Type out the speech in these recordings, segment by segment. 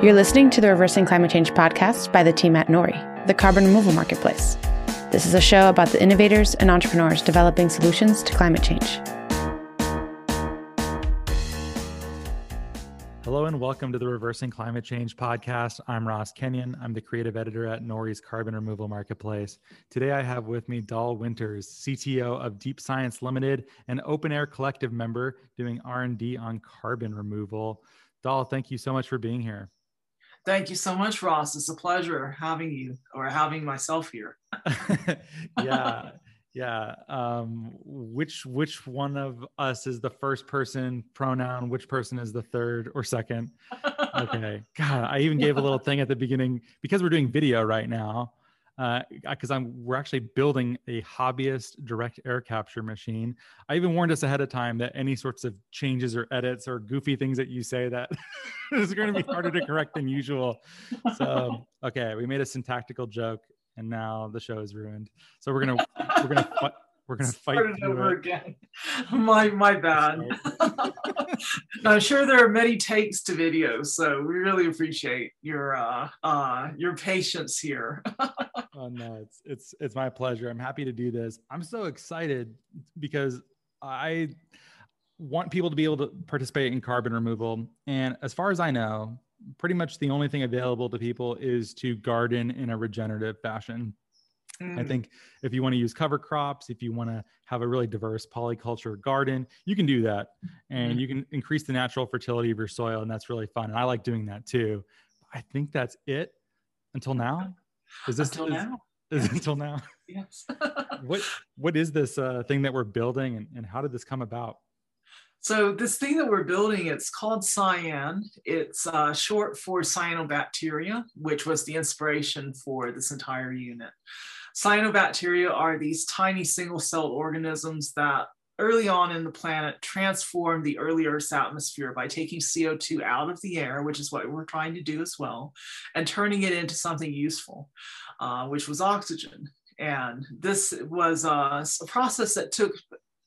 You're listening to the Reversing Climate Change podcast by the team at Nori, the carbon removal marketplace. This is a show about the innovators and entrepreneurs developing solutions to climate change. Hello and welcome to the Reversing Climate Change podcast. I'm Ross Kenyon. I'm the creative editor at Nori's Carbon Removal Marketplace. Today I have with me Dahl Winters, CTO of Deep Science Limited, an open air collective member doing R&D on carbon removal. Dahl, thank you so much for being here. Thank you so much, Ross. It's a pleasure having you or having myself here. yeah. Yeah. Um, which which one of us is the first person pronoun? Which person is the third or second? Okay. God, I even gave a little thing at the beginning because we're doing video right now because uh, I'm we're actually building a hobbyist direct air capture machine. I even warned us ahead of time that any sorts of changes or edits or goofy things that you say that is going to be harder to correct than usual. So okay, we made a syntactical joke, and now the show is ruined. So we're gonna we're gonna we're gonna fight it over it. again. My my bad. I'm sure there are many takes to videos, so we really appreciate your uh, uh, your patience here. oh no, it's it's it's my pleasure. I'm happy to do this. I'm so excited because I want people to be able to participate in carbon removal, and as far as I know, pretty much the only thing available to people is to garden in a regenerative fashion. Mm. I think if you want to use cover crops, if you want to have a really diverse polyculture garden, you can do that and mm. you can increase the natural fertility of your soil. And that's really fun. And I like doing that too. I think that's it until now. Is this until is, now? Is yes. until now? Yes. what What is this uh, thing that we're building and, and how did this come about? So this thing that we're building, it's called cyan. It's uh, short for cyanobacteria, which was the inspiration for this entire unit. Cyanobacteria are these tiny single-celled organisms that early on in the planet transformed the early Earth's atmosphere by taking CO2 out of the air, which is what we're trying to do as well, and turning it into something useful, uh, which was oxygen. And this was uh, a process that took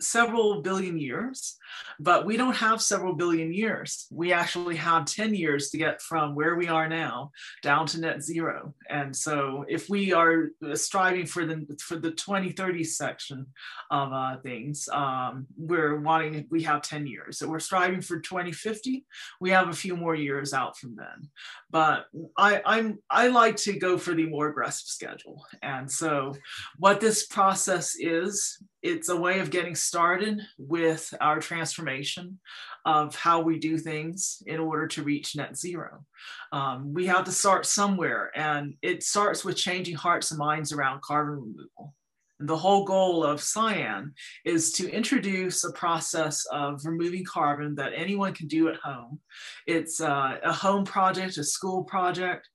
several billion years, but we don't have several billion years. We actually have 10 years to get from where we are now down to net zero. And so if we are striving for the for the 2030 section of uh, things, um, we're wanting, we have 10 years. So we're striving for 2050. We have a few more years out from then. But I, I'm I like to go for the more aggressive schedule. And so what this process is, it's a way of getting started with our transformation of how we do things in order to reach net zero. Um, we have to start somewhere, and it starts with changing hearts and minds around carbon removal. And the whole goal of Cyan is to introduce a process of removing carbon that anyone can do at home. It's uh, a home project, a school project,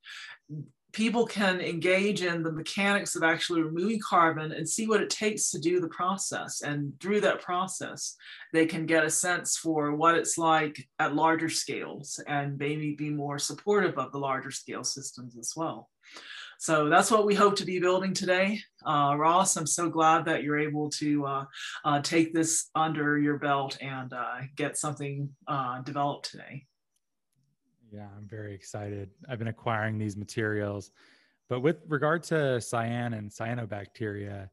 people can engage in the mechanics of actually removing carbon and see what it takes to do the process. And through that process, they can get a sense for what it's like at larger scales and maybe be more supportive of the larger scale systems as well. So that's what we hope to be building today. Uh, Ross, I'm so glad that you're able to uh, uh, take this under your belt and uh, get something uh, developed today. Yeah, I'm very excited. I've been acquiring these materials. But with regard to cyan and cyanobacteria,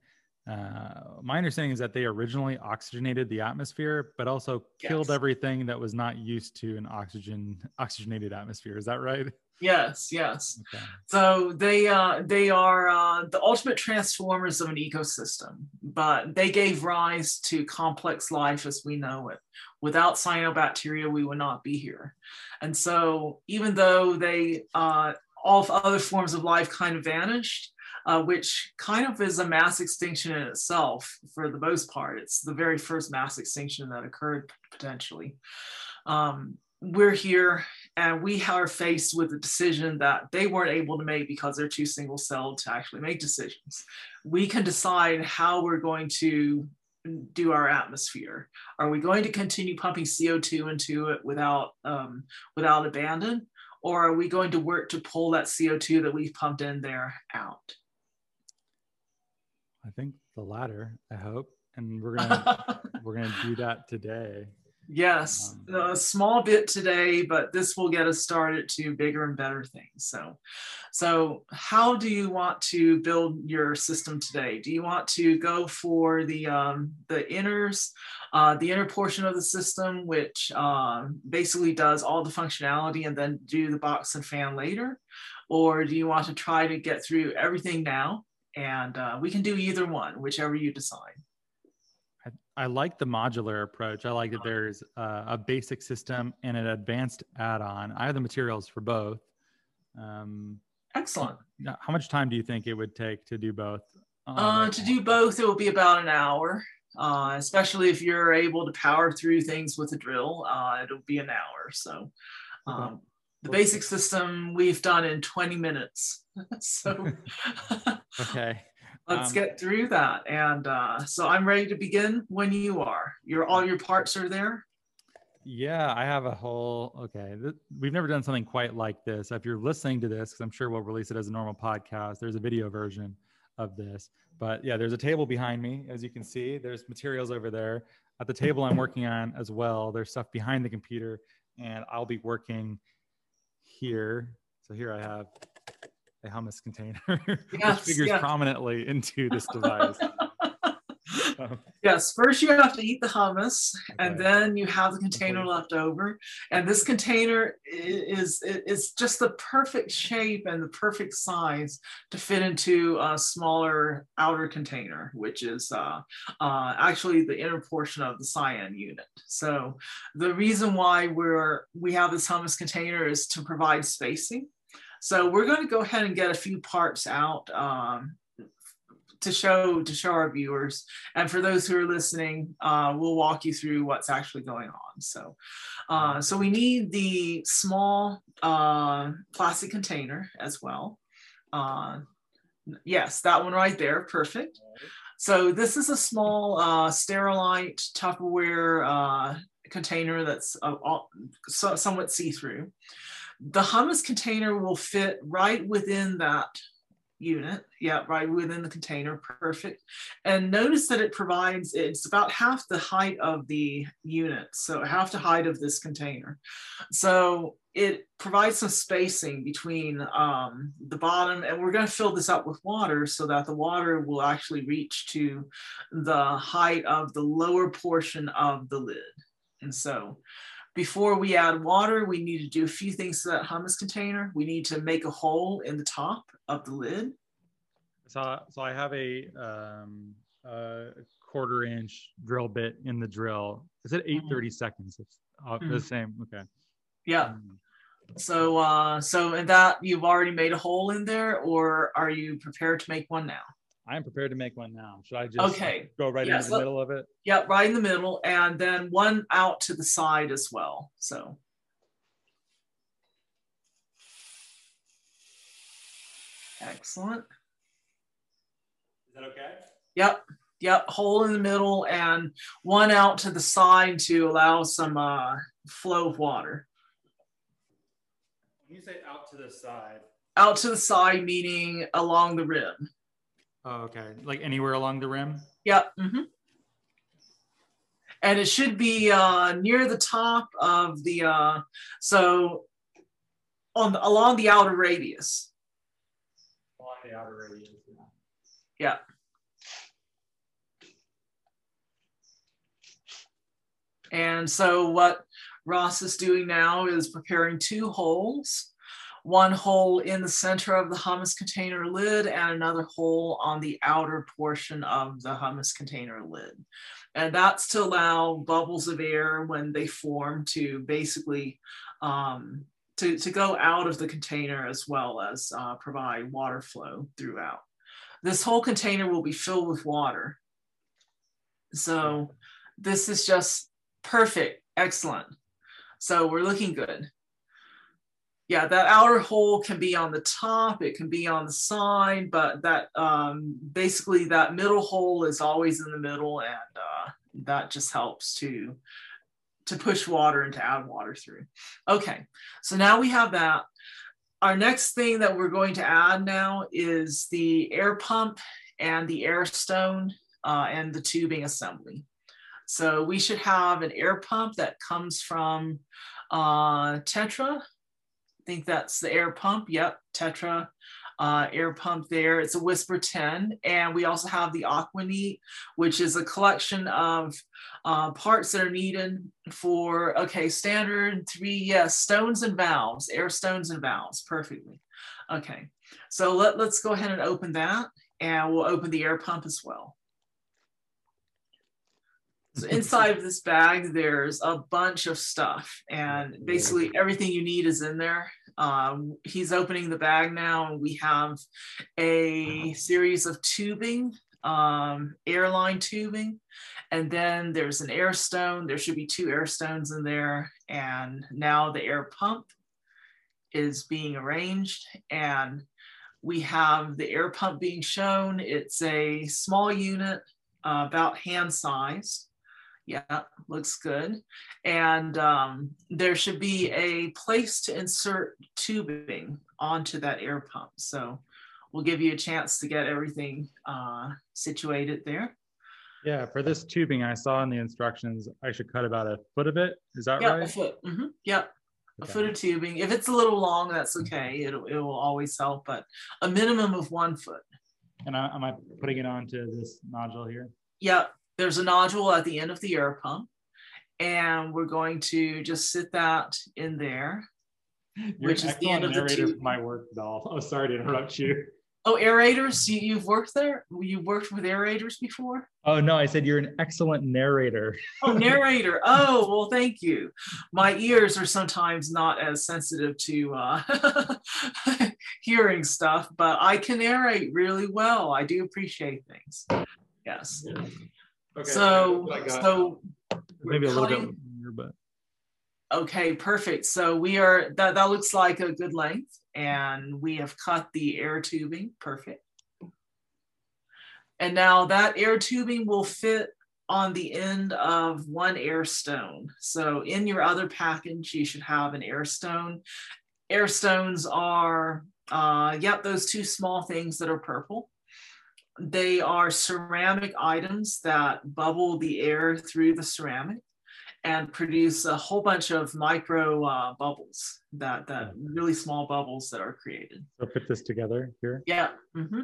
uh, my understanding is that they originally oxygenated the atmosphere, but also killed yes. everything that was not used to an oxygen oxygenated atmosphere. Is that right? Yes, yes. Okay. So they uh, they are uh, the ultimate transformers of an ecosystem, but they gave rise to complex life as we know it. Without cyanobacteria, we would not be here. And so, even though they uh, all other forms of life kind of vanished, uh, which kind of is a mass extinction in itself for the most part. It's the very first mass extinction that occurred potentially. Um, we're here and we are faced with a decision that they weren't able to make because they're too single celled to actually make decisions. We can decide how we're going to do our atmosphere. Are we going to continue pumping CO2 into it without, um, without abandon? Or are we going to work to pull that CO2 that we've pumped in there out? I think the latter, I hope. And we're gonna we're gonna do that today. Yes, Um, a small bit today, but this will get us started to bigger and better things. So, so how do you want to build your system today? Do you want to go for the um, the inners, uh, the inner portion of the system, which um, basically does all the functionality, and then do the box and fan later, or do you want to try to get through everything now? And uh, we can do either one, whichever you decide. I like the modular approach. I like that there's uh, a basic system and an advanced add-on. I have the materials for both. Um, Excellent. how much time do you think it would take to do both? Uh, to do both, it will be about an hour, uh, especially if you're able to power through things with a drill. Uh, it'll be an hour. So um, the basic system we've done in 20 minutes. so okay. Let's Um, get through that. And uh, so I'm ready to begin when you are. Your all your parts are there. Yeah, I have a whole. Okay, th- we've never done something quite like this. If you're listening to this, because I'm sure we'll release it as a normal podcast, there's a video version of this. But yeah, there's a table behind me, as you can see. There's materials over there. At the table I'm working on as well, there's stuff behind the computer, and I'll be working here. So here I have a hummus container, Yes, which figures yes. prominently into this device. Um, Yes, first you have to eat the hummus, and then you have the container Okay. left over. And this container is is just the perfect shape and the perfect size to fit into a smaller outer container, which is uh, uh, actually the inner portion of the cyan unit. So the reason why we're we have this hummus container is to provide spacing. So we're going to go ahead and get a few parts out um, to show to show our viewers and for those who are listening, uh, we'll walk you through what's actually going on. So, uh, so we need the small uh, plastic container as well. Uh, yes, that one right there, perfect. So this is a small uh, sterilite Tupperware uh, container that's all, so, somewhat see-through. The hummus container will fit right within that unit. Yeah, right within the container. Perfect. And notice that it provides, it's about half the height of the unit. So half the height of this container. So it provides some spacing between um, the bottom and we're going to fill this up with water so that the water will actually reach to the height of the lower portion of the lid. And so before we add water, we need to do a few things to that hummus container. We need to make a hole in the top of the lid. So, so I have a, um, a quarter inch drill bit in the drill. Is it 830 seconds? It's uh, the Mhm. same. Okay. Yeah. Um, So, uh, so in that you've already made a hole in there, or are you prepared to make one now? I am prepared to make one now. Should I just Okay. go right Yes, into the let- middle of it? Yeah, right in the middle, and then one out to the side as well. So. Excellent. Is that okay? Yep, yep, hole in the middle and one out to the side to allow some uh, flow of water. When you say out to the side, Out to the side, meaning along the rim. Oh, okay. Like anywhere along the rim? Yep. mhm. And it should be uh, near the top of the, uh, so on the, along the outer radius. Along the outer radius. Yeah. And so what Ross is doing now is preparing two holes. One hole in the center of the hummus container lid and another hole on the outer portion of the hummus container lid. And that's to allow bubbles of air when they form to basically um, to, to go out of the container as well as uh, provide water flow throughout. This whole container will be filled with water. So this is just perfect, excellent. So we're looking good. Yeah, that outer hole can be on the top, it can be on the side, but that um, basically that middle hole is always in the middle and uh, that just helps to, to push water and to add water through. Okay, so now we have that. Our next thing that we're going to add now is the air pump and the air stone uh, and the tubing assembly. So we should have an air pump that comes from uh, Tetra. Think that's the air pump. Yep, Tetra uh, air pump there. It's a Whisper 10. And we also have the Aquaneat, which is a collection of uh, parts that are needed for, okay, standard three, yes, stones and valves, air stones and valves, perfectly. Okay, so let, let's go ahead and open that and we'll open the air pump as well. So inside of this bag, there's a bunch of stuff and basically everything you need is in there. Um, he's opening the bag now and we have a series of tubing, um, airline tubing. And then there's an air stone. There should be two air stones in there. And now the air pump is being arranged and we have the air pump being shown. It's a small unit, uh, about hand sized. Yeah, looks good. And um, there should be a place to insert tubing onto that air pump. So we'll give you a chance to get everything uh, situated there. Yeah, for this tubing, I saw in the instructions, I should cut about a foot of it. Is that yep, right? A foot. Mm-hmm. Yep. Okay. A foot of tubing. If it's a little long, that's Mm-hmm. okay. It'll, it will always help, but a minimum of one foot. And I, am I putting it onto this nodule here? Yep there's a nodule at the end of the air pump and we're going to just sit that in there You're which is the end of the tube. my work Dahl. Oh sorry to interrupt you. Oh aerators you, you've worked there? You've worked with aerators before? Oh no i said you're an excellent narrator. Oh narrator. Oh well thank you. My ears are sometimes not as sensitive to uh, hearing stuff but i can narrate really well. I do appreciate things. Yes. Yeah. Okay. So, so maybe a little bit more, but okay, perfect. So we are that that looks like a good length, and we have cut the air tubing. Perfect. And now that air tubing will fit on the end of one air stone. So in your other package, you should have an air stone. Air stones are, uh, yep, those two small things that are purple. They are ceramic items that bubble the air through the ceramic and produce a whole bunch of micro uh, bubbles that that really small bubbles that are created. So put this together here. Yeah. Mm-hmm.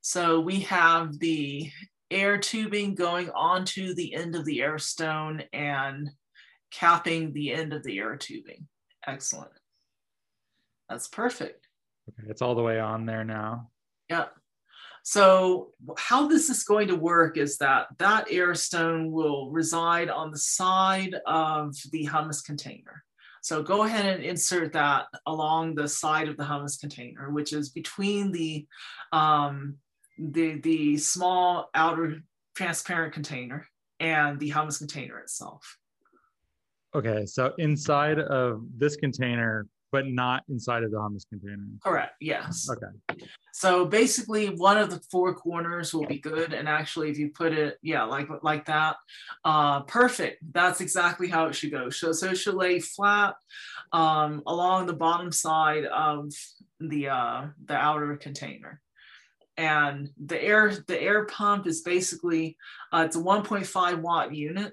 So we have the air tubing going onto the end of the air stone and capping the end of the air tubing. Excellent. That's perfect. Okay, it's all the way on there now. Yeah. So how this is going to work is that that air stone will reside on the side of the hummus container. So go ahead and insert that along the side of the hummus container, which is between the, um, the, the small outer transparent container and the hummus container itself. Okay, so inside of this container, but not inside of the hummus container. Correct. Yes. Okay. So basically, one of the four corners will be good, and actually, if you put it, yeah, like like that, uh, perfect. That's exactly how it should go. So so it should lay flat um, along the bottom side of the uh, the outer container and the air the air pump is basically uh, it's a 1.5 watt unit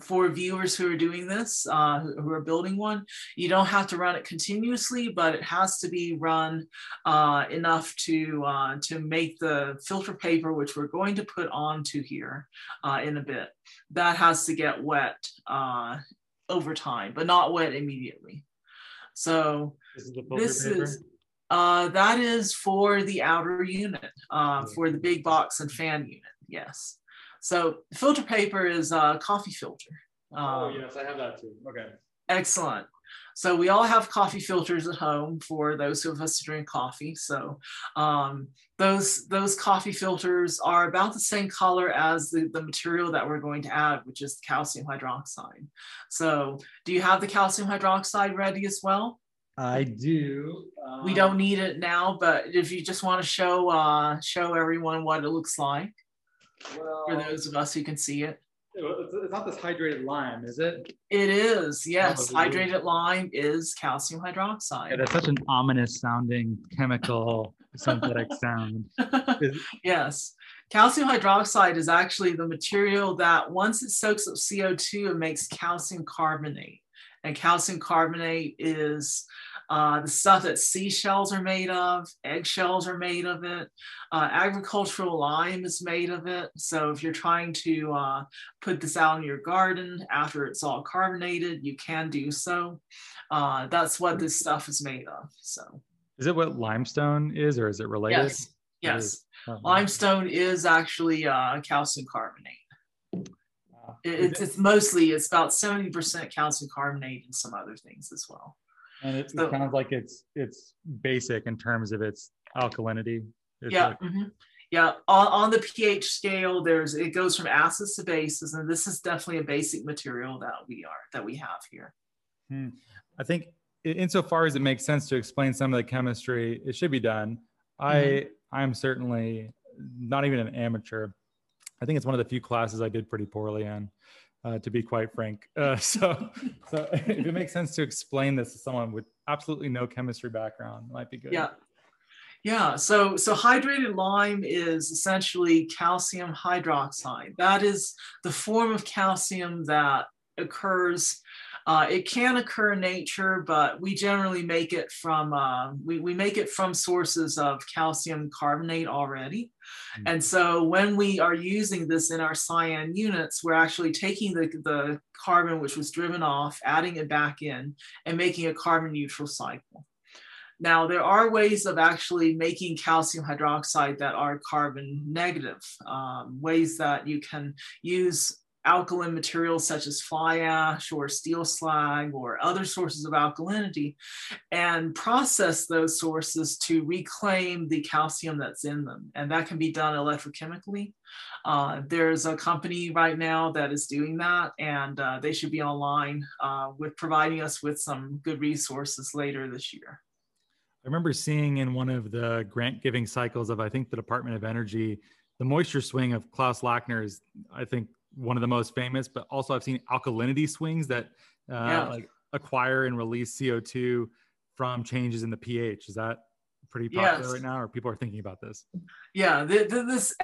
for viewers who are doing this, uh, who are building one, you don't have to run it continuously, but it has to be run uh, enough to, uh, to make the filter paper, which we're going to put onto here uh, in a bit, that has to get wet uh, over time, but not wet immediately. So this is, this is uh, that is for the outer unit, for the big box and fan unit, yes. So filter paper is a coffee filter. Um, oh yes, I have that too. Okay. Excellent. So we all have coffee filters at home for those of us who drink coffee. So um, those those coffee filters are about the same color as the, the material that we're going to add, which is calcium hydroxide. So do you have the calcium hydroxide ready as well? I do. Um, we don't need it now, but if you just want to show uh, show everyone what it looks like well, for those of us who can see it. It's not this hydrated lime, is it? It is, yes. Oh, hydrated lime is calcium hydroxide. Yeah, that's such an ominous sounding chemical synthetic sound. yes. Calcium hydroxide is actually the material that once it soaks up CO2, it makes calcium carbonate. And calcium carbonate is uh, the stuff that seashells are made of, eggshells are made of it, uh, agricultural lime is made of it. So if you're trying to uh, put this out in your garden after it's all carbonated, you can do so. Uh, that's what this stuff is made of. So is it what limestone is, or is it related? Yes. Yes. Oh, limestone is actually uh, calcium carbonate. It's, it's mostly it's about 70% calcium carbonate and some other things as well. And it, so, it sounds like it's it's basic in terms of its alkalinity. It's yeah. Like, mm-hmm. Yeah. On, on the pH scale, there's it goes from acids to bases, and this is definitely a basic material that we are that we have here. Hmm. I think insofar as it makes sense to explain some of the chemistry, it should be done. Mm-hmm. I I'm certainly not even an amateur. I think it's one of the few classes I did pretty poorly in uh, to be quite frank. Uh, so, so if it makes sense to explain this to someone with absolutely no chemistry background, might be good. Yeah. Yeah, so so hydrated lime is essentially calcium hydroxide. That is the form of calcium that occurs uh, it can occur in nature, but we generally make it from uh, we, we make it from sources of calcium carbonate already. Mm-hmm. And so when we are using this in our cyan units, we're actually taking the, the carbon which was driven off, adding it back in, and making a carbon neutral cycle. Now, there are ways of actually making calcium hydroxide that are carbon negative, um, ways that you can use alkaline materials such as fly ash or steel slag or other sources of alkalinity and process those sources to reclaim the calcium that's in them. And that can be done electrochemically. Uh, there's a company right now that is doing that, and uh, they should be online uh, with providing us with some good resources later this year. I remember seeing in one of the grant giving cycles of, I think, the Department of Energy, the moisture swing of Klaus Lackner is, I think, one of the most famous, but also I've seen alkalinity swings that uh, yeah. like acquire and release CO2 from changes in the pH. Is that pretty popular yes. right now, or people are thinking about this? Yeah, the, the, this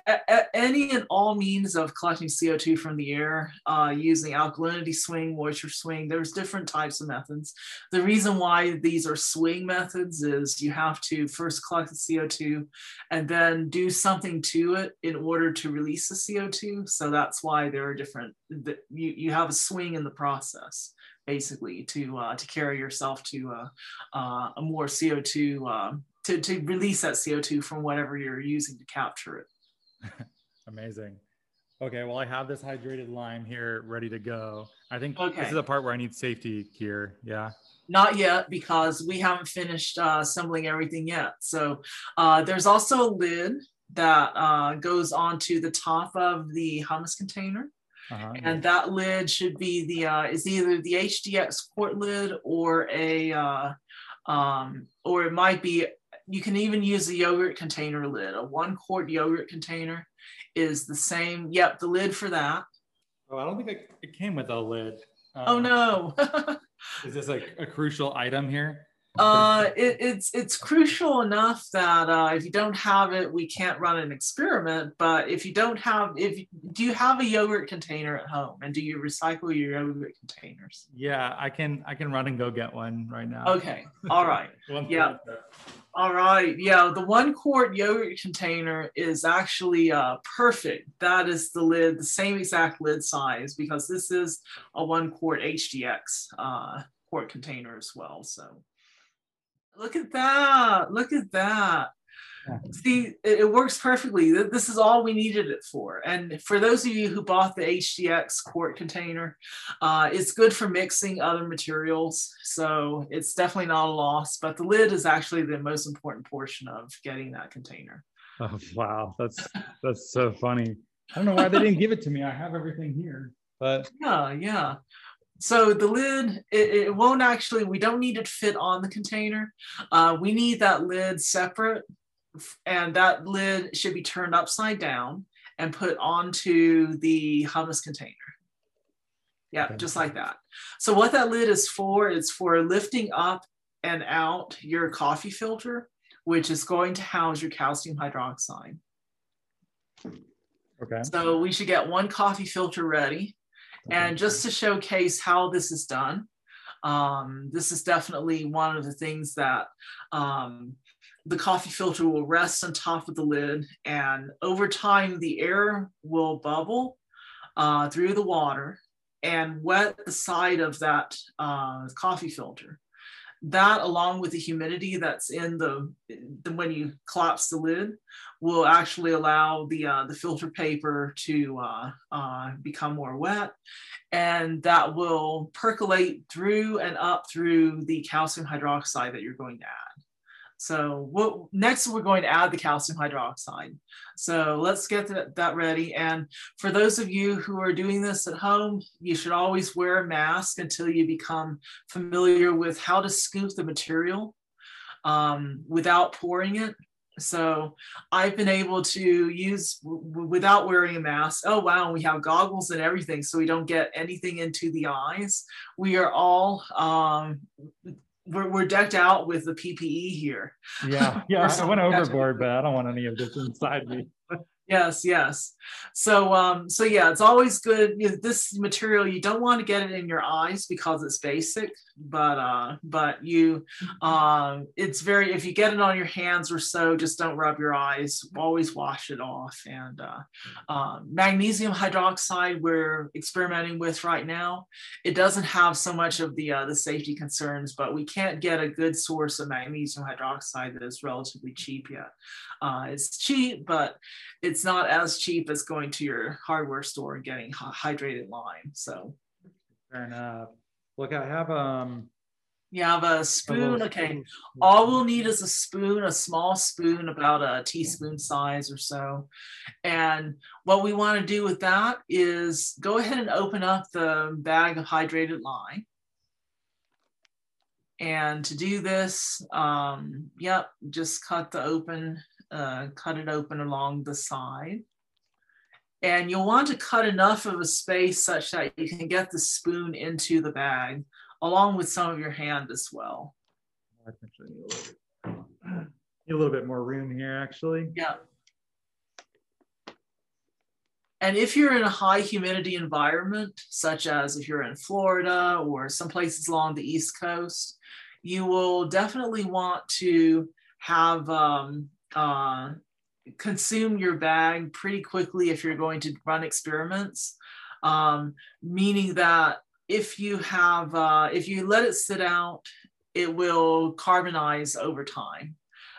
any and all means of collecting CO2 from the air uh, using alkalinity swing, moisture swing. There's different types of methods. The reason why these are swing methods is you have to first collect the CO2 and then do something to it in order to release the CO2. So that's why there are different. You you have a swing in the process basically to uh, to carry yourself to uh, uh, a more CO2 um, to, to release that CO2 from whatever you're using to capture it. Amazing. Okay, well, I have this hydrated lime here ready to go. I think okay. this is the part where I need safety gear. Yeah. Not yet, because we haven't finished uh, assembling everything yet. So uh, there's also a lid that uh, goes onto the top of the hummus container. Uh-huh. And that lid should be the uh, is either the HDX quart lid or a uh, um, or it might be you can even use a yogurt container lid. A one quart yogurt container is the same. Yep, the lid for that. Oh, I don't think it, it came with a lid. Um, oh no. is this like a crucial item here? Uh, it, it's it's crucial enough that uh, if you don't have it, we can't run an experiment. But if you don't have, if do you have a yogurt container at home, and do you recycle your yogurt containers? Yeah, I can. I can run and go get one right now. Okay. All right. yeah. All right. Yeah, the one quart yogurt container is actually uh, perfect. That is the lid, the same exact lid size, because this is a one quart HDX uh, quart container as well. So. Look at that. Look at that. See, it, it, works perfectly. This is all we needed it for. And for those of you who bought the HDX quart container, uh, it's good for mixing other materials. So it's definitely not a loss, but the lid is actually the most important portion of getting that container. Oh, wow. That's, that's so funny. I don't know why they didn't give it to me. I have everything here, but yeah, yeah. So the lid, it, it, won't actually, we don't need it to fit on the container. Uh, we need that lid separate and that lid should be turned upside down and put onto the hummus container. Yeah, okay. just like that. So what that lid is for, is for lifting up and out your coffee filter, which is going to house your calcium hydroxide. Okay. So we should get one coffee filter ready. And just to showcase how this is done, um, this is definitely one of the things that um, the coffee filter will rest on top of the lid. And over time, the air will bubble uh, through the water and wet the side of that uh, coffee filter. That, along with the humidity that's in the, the when you collapse the lid, will actually allow the uh, the filter paper to uh, uh, become more wet, and that will percolate through and up through the calcium hydroxide that you're going to add. So what, next we're going to add the calcium hydroxide. So let's get that, that ready. And for those of you who are doing this at home, you should always wear a mask until you become familiar with how to scoop the material um, without pouring it. So I've been able to use without wearing a mask. Oh, wow, we have goggles and everything so we don't get anything into the eyes. We are all um, we're, we're decked out with the PPE here. Yeah, yeah. I went overboard, but I don't want any of this inside me. Yes, yes. So, um, so yeah, it's always good. You know, this material you don't want to get it in your eyes because it's basic, but uh, but you, um, it's very. If you get it on your hands or so, just don't rub your eyes. Always wash it off. And uh, uh, magnesium hydroxide we're experimenting with right now. It doesn't have so much of the uh, the safety concerns, but we can't get a good source of magnesium hydroxide that is relatively cheap yet. Uh, it's cheap, but it's not as cheap as going to your hardware store and getting hydrated lime. So fair enough. Look, I have um you have a spoon. Okay. All we'll need is a spoon, a small spoon, about a teaspoon size or so. And what we want to do with that is go ahead and open up the bag of hydrated lime. And to do this, um, yep, just cut the open uh, cut it open along the side. And you'll want to cut enough of a space such that you can get the spoon into the bag along with some of your hand as well. I actually need a little bit, need a little bit more room here actually. Yeah. And if you're in a high humidity environment, such as if you're in Florida or some places along the East Coast, you will definitely want to have um, uh, consume your bag pretty quickly if you're going to run experiments, um, meaning that if you have, uh, if you let it sit out, it will carbonize over time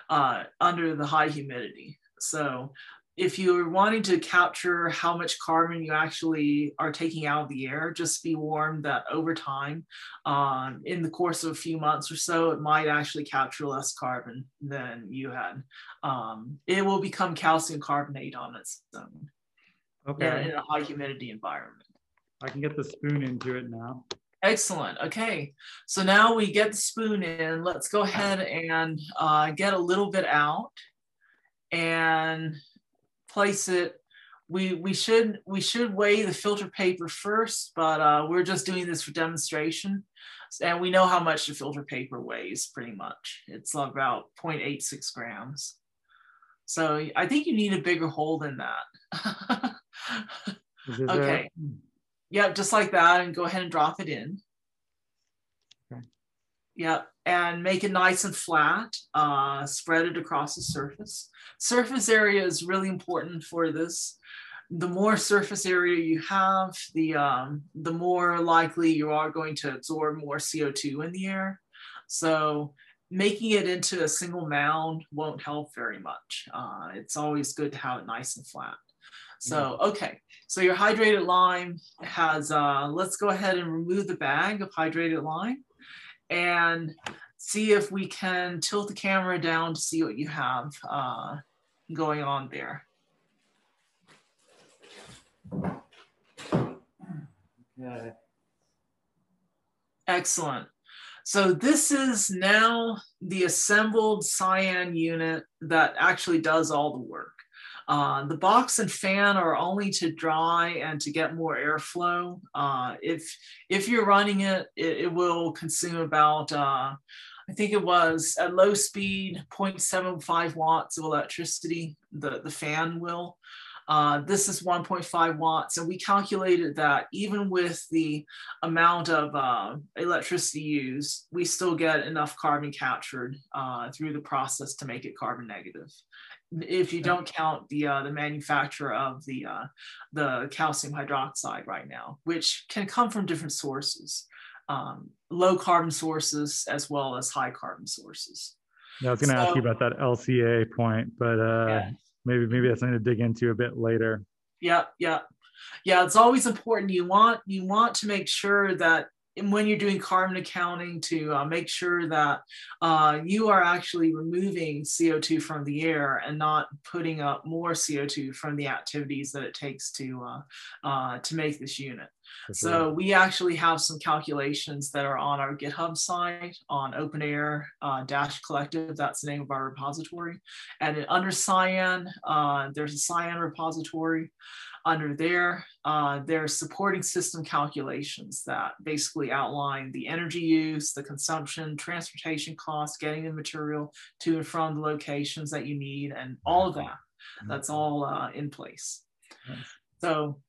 uh, under the high humidity. So if you're wanting to capture how much carbon you actually are taking out of the air, just be warned that over time, um, in the course of a few months or so, it might actually capture less carbon than you had. Um, it will become calcium carbonate on its own. Okay. in a high humidity environment. I can get the spoon into it now. Excellent. Okay. So now we get the spoon in. Let's go ahead and uh, get a little bit out. And place it. We we should we should weigh the filter paper first but uh, we're just doing this for demonstration. And we know how much the filter paper weighs pretty much. It's about 0.86 grams. So i think you need a bigger hole than that. Okay. Yep just like that and go ahead and drop it in. Yep and make it nice and flat uh, spread it across the surface Surface area is really important for this. The more surface area you have, the, um, the more likely you are going to absorb more CO2 in the air. So making it into a single mound won't help very much. Uh, it's always good to have it nice and flat. So, okay, so your hydrated lime has, uh, let's go ahead and remove the bag of hydrated lime and see if we can tilt the camera down to see what you have uh, going on there. Okay. Excellent. So this is now the assembled cyan unit that actually does all the work. Uh, the box and fan are only to dry and to get more airflow. Uh, if, if you're running it, it, it will consume about uh, I think it was at low speed, 0.75 watts of electricity, the, the fan will. Uh, this is 1.5 watts, and we calculated that even with the amount of uh, electricity used, we still get enough carbon captured uh, through the process to make it carbon negative. If you don't count the uh, the manufacture of the uh, the calcium hydroxide right now, which can come from different sources, um, low carbon sources as well as high carbon sources. Yeah, I was going to so, ask you about that LCA point, but uh, yeah. maybe maybe that's something to dig into a bit later. Yeah, yeah, yeah. It's always important. You want you want to make sure that when you're doing carbon accounting to uh, make sure that uh, you are actually removing CO2 from the air and not putting up more CO2 from the activities that it takes to uh, uh to make this unit. So we actually have some calculations that are on our GitHub site on Open Air uh, Dash Collective. That's the name of our repository. And under Cyan, uh, there's a Cyan repository. Under there, uh, there's supporting system calculations that basically outline the energy use, the consumption, transportation costs, getting the material to and from the locations that you need, and all of that. That's all uh, in place. So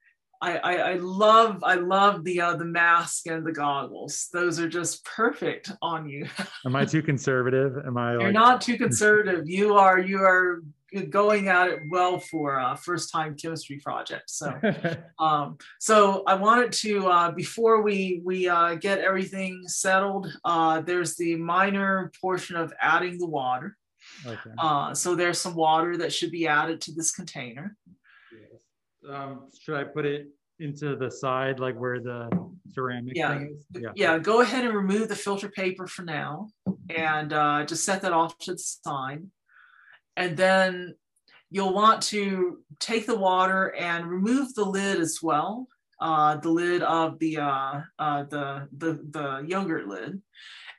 I, I, I love I love the uh, the mask and the goggles. Those are just perfect on you. Am I too conservative? Am I? You're like... not too conservative. You are you are going at it well for a first time chemistry project. So, um, so I wanted to uh, before we we uh, get everything settled. Uh, there's the minor portion of adding the water. Okay. Uh, so there's some water that should be added to this container. Um, should I put it into the side, like where the ceramic yeah. is? Yeah. Yeah. Go ahead and remove the filter paper for now, and uh, just set that off to the side. And then you'll want to take the water and remove the lid as well, uh, the lid of the, uh, uh, the, the, the yogurt lid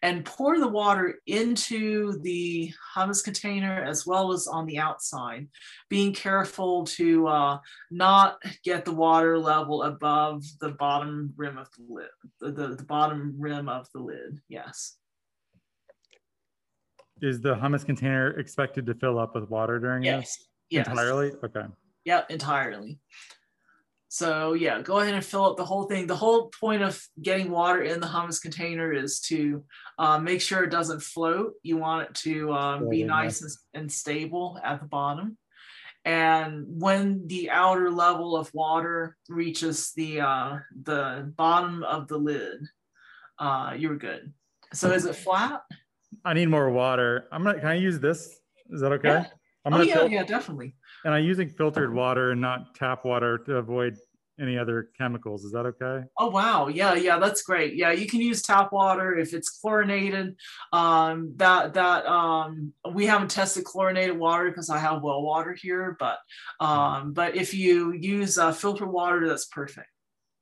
and pour the water into the hummus container as well as on the outside, being careful to uh, not get the water level above the bottom rim of the lid, the, the, the bottom rim of the lid, yes. Is the hummus container expected to fill up with water during yes. this? Yes. Entirely? Okay. Yep, entirely. So yeah, go ahead and fill up the whole thing. The whole point of getting water in the hummus container is to uh, make sure it doesn't float. You want it to um, be nice and, and, stable at the bottom. And when the outer level of water reaches the uh, the bottom of the lid, uh, you're good. So is it flat? I need more water. I'm gonna. Can I use this? Is that okay? Yeah. I'm oh yeah, yeah, definitely and I'm using filtered water and not tap water to avoid any other chemicals. Is that okay? Oh wow, yeah, yeah, that's great. Yeah, you can use tap water if it's chlorinated. Um, that that um, we haven't tested chlorinated water because I have well water here, but um, but if you use uh, filtered water, that's perfect.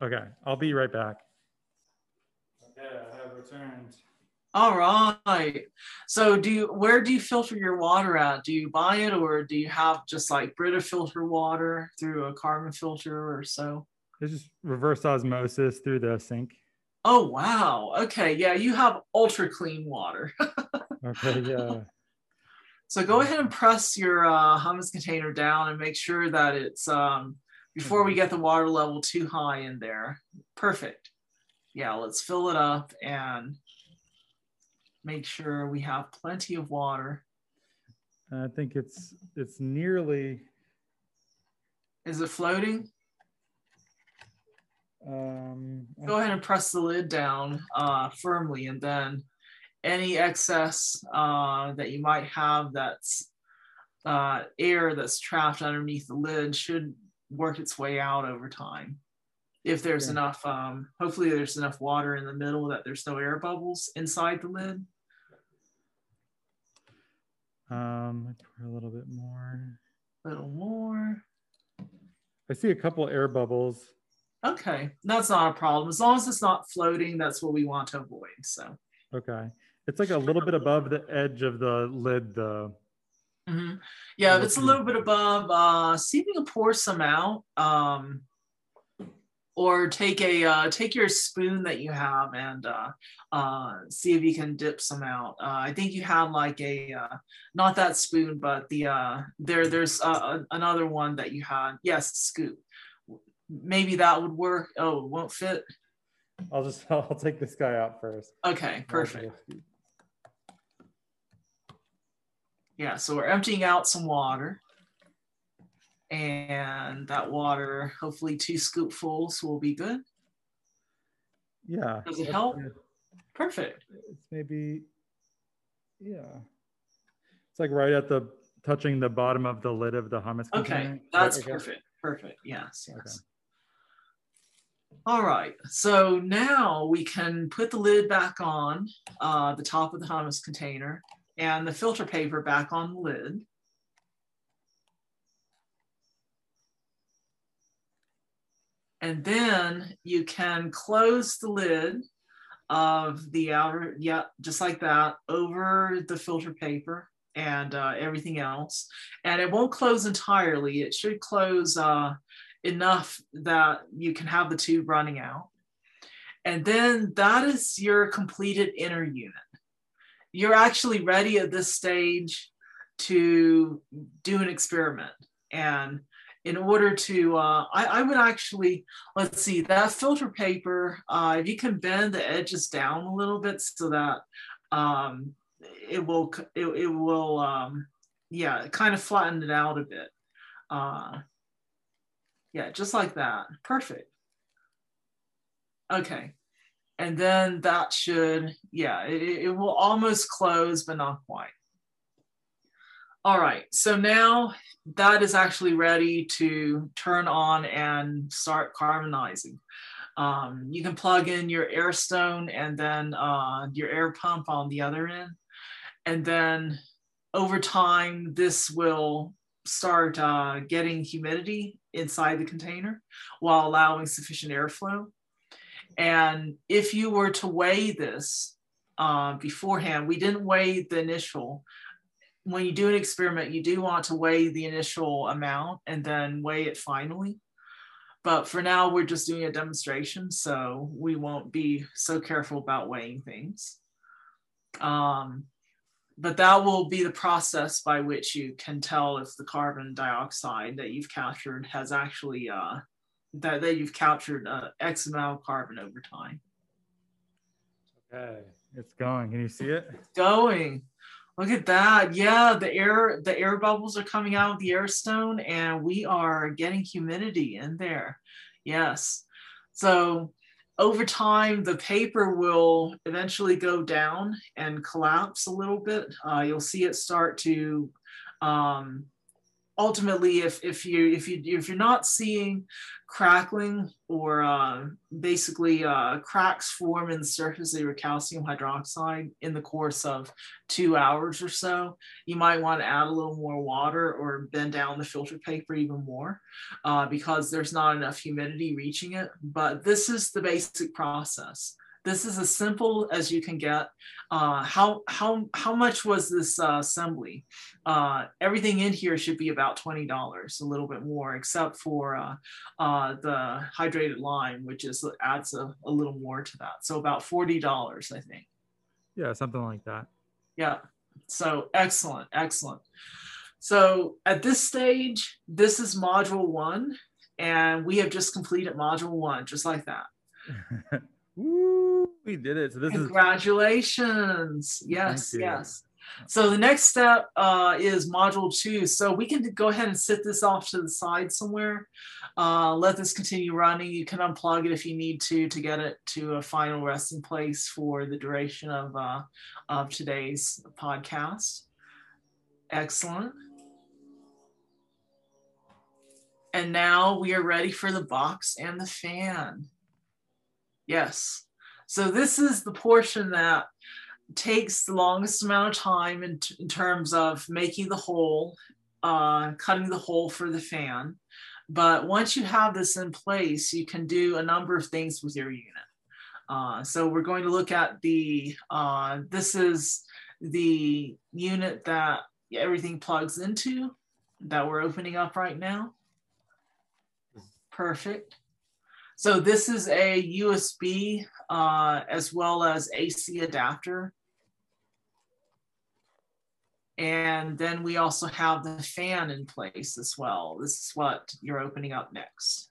Okay, I'll be right back. Okay, I have returned. All right. So do you where do you filter your water at? Do you buy it or do you have just like Brita filter water through a carbon filter or so? It's just reverse osmosis through the sink. Oh wow. Okay. Yeah, you have ultra clean water. okay, yeah. So go ahead and press your uh, hummus container down and make sure that it's um, before we get the water level too high in there. Perfect. Yeah, let's fill it up and make sure we have plenty of water. I think it's it's nearly. Is it floating? Um, Go ahead and press the lid down uh, firmly, and then any excess uh, that you might have that's uh, air that's trapped underneath the lid should work its way out over time if there's yeah. enough um, hopefully there's enough water in the middle that there's no air bubbles inside the lid um pour a little bit more. A little more. I see a couple air bubbles. Okay that's not a problem. As long as it's not floating that's what we want to avoid so. Okay. It's like a little bit above the edge of the lid though. Mm-hmm. yeah if it's a little bit above uh see if you can pour some out um or take a uh, take your spoon that you have and uh, uh, see if you can dip some out. Uh, I think you have like a uh, not that spoon, but the uh, there there's uh, another one that you had. Yes, scoop. Maybe that would work. Oh, it won't fit. I'll just I'll take this guy out first. Okay, perfect. Yeah, so we're emptying out some water and that water, hopefully two scoopfuls will be good. Yeah. Does it help? Good. Perfect. It's maybe, yeah. It's like right at the touching the bottom of the lid of the hummus. Container. Okay, that's okay. perfect. Perfect. Yes. Yes. Okay. All right, so now we can put the lid back on uh, the top of the hummus container and the filter paper back on the lid. And then you can close the lid of the outer, yeah, just like that, over the filter paper and uh, everything else. And it won't close entirely. It should close uh, enough that you can have the tube running out. And then that is your completed inner unit. You're actually ready at this stage to do an experiment. And in order to, uh, I, I, would actually, let's see, that filter paper, uh, if you can bend the edges down a little bit so that um, it will, it, it will, um, yeah, kind of flatten it out a bit. Uh, yeah, just like that. Perfect. Okay. And then that should, yeah, it, it will almost close, but not quite. All right, so now that is actually ready to turn on and start carbonizing. Um, you can plug in your air stone and then uh, your air pump on the other end. And then over time, this will start uh, getting humidity inside the container while allowing sufficient airflow. And if you were to weigh this uh, beforehand, we didn't weigh the initial, when you do an experiment, you do want to weigh the initial amount and then weigh it finally. But for now, we're just doing a demonstration, so we won't be so careful about weighing things. Um, but that will be the process by which you can tell if the carbon dioxide that you've captured has actually, uh, that, that you've captured uh, X amount of carbon over time. Okay, it's going. Can you see it? It's going. Look at that. Yeah, the air the air bubbles are coming out of the air stone and we are getting humidity in there. Yes. So over time, the paper will eventually go down and collapse a little bit. Uh, you'll see it start to um, ultimately, if if you if you if you're not seeing crackling or uh, basically uh, cracks form in the surface of your calcium hydroxide in the course of two hours or so, you might want to add a little more water or bend down the filter paper even more uh, because there's not enough humidity reaching it. But this is the basic process. This is as simple as you can get. Uh, how, how, how much was this uh, assembly? Uh, everything in here should be about $20, a little bit more, except for uh, uh, the hydrated lime, which is adds a, a little more to that. So about $40, I think. Yeah, something like that. Yeah. So excellent, excellent. So at this stage, this is module one, and we have just completed module one, just like that. Woo, we did it. So this Congratulations. is Yes, yes. So the next step uh, is module two. So we can go ahead and sit this off to the side somewhere. Uh, let this continue running. You can unplug it if you need to to get it to a final resting place for the duration of, uh, of today's podcast. Excellent. And now we are ready for the box and the fan. Yes. So this is the portion that takes the longest amount of time in, in terms of making the hole, uh, cutting the hole for the fan. But once you have this in place, you can do a number of things with your unit. Uh, so we're going to look at the, uh, this is the unit that everything plugs into that we're opening up right now. Perfect. So this is a USB uh, as well as AC adapter. And then we also have the fan in place as well. This is what you're opening up next.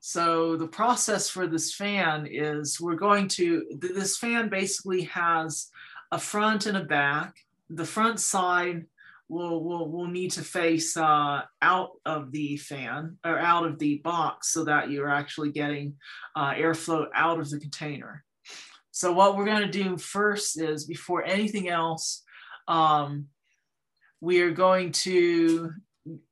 So the process for this fan is we're going to, this fan basically has a front and a back. The front side will will will need to face uh, out of the fan or out of the box so that you're actually getting uh, airflow out of the container. So what we're going to do first is before anything else, um, we are going to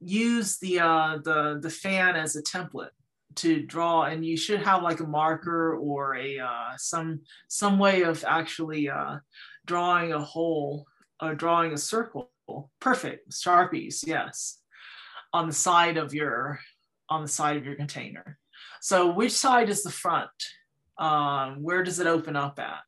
use the uh, the the fan as a template to draw and you should have like a marker or a uh, some some way of actually uh, drawing a hole or drawing a circle perfect. Sharpies yes. On the side of your on the side of your container. So which side is the front? Um, where does it open up at?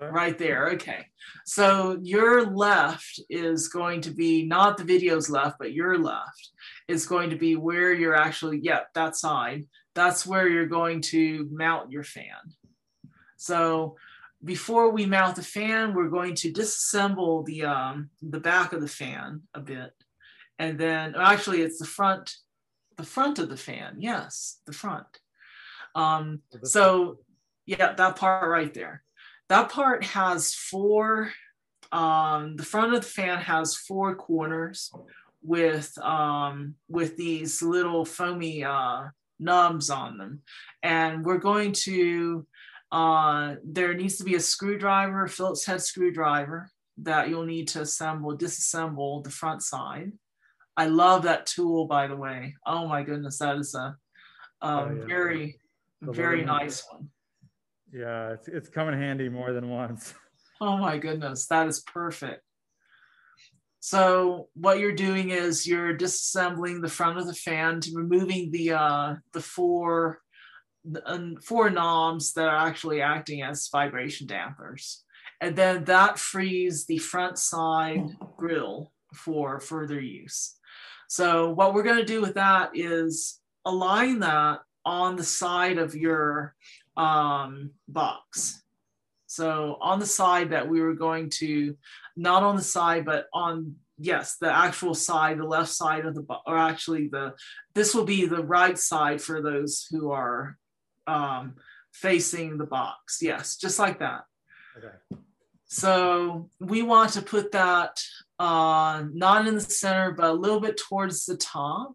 Right there okay. So your left is going to be not the video's left but your left is going to be where you're actually yep that side. That's where you're going to mount your fan. So before we mount the fan we're going to disassemble the um the back of the fan a bit. And then actually it's the front the front of the fan. Yes the front. Um so yeah that part right there. That part has four, um, the front of the fan has four corners with, um, with these little foamy uh, nubs on them. And we're going to, uh, there needs to be a screwdriver, Phillips head screwdriver that you'll need to assemble, disassemble the front side. I love that tool, by the way. Oh my goodness, that is a, a oh, yeah. very, very nice one. Yeah, it's it's come in handy more than once. Oh my goodness, that is perfect. So what you're doing is you're disassembling the front of the fan to removing the uh, the four four knobs that are actually acting as vibration dampers, and then that frees the front side grill for further use. So what we're going to do with that is align that on the side of your um, box. So on the side that we were going to, not on the side, but on, yes, the actual side, the left side of the, or actually the, this will be the right side for those who are um, facing the box. Yes, just like that. Okay. So we want to put that uh, not in the center, but a little bit towards the top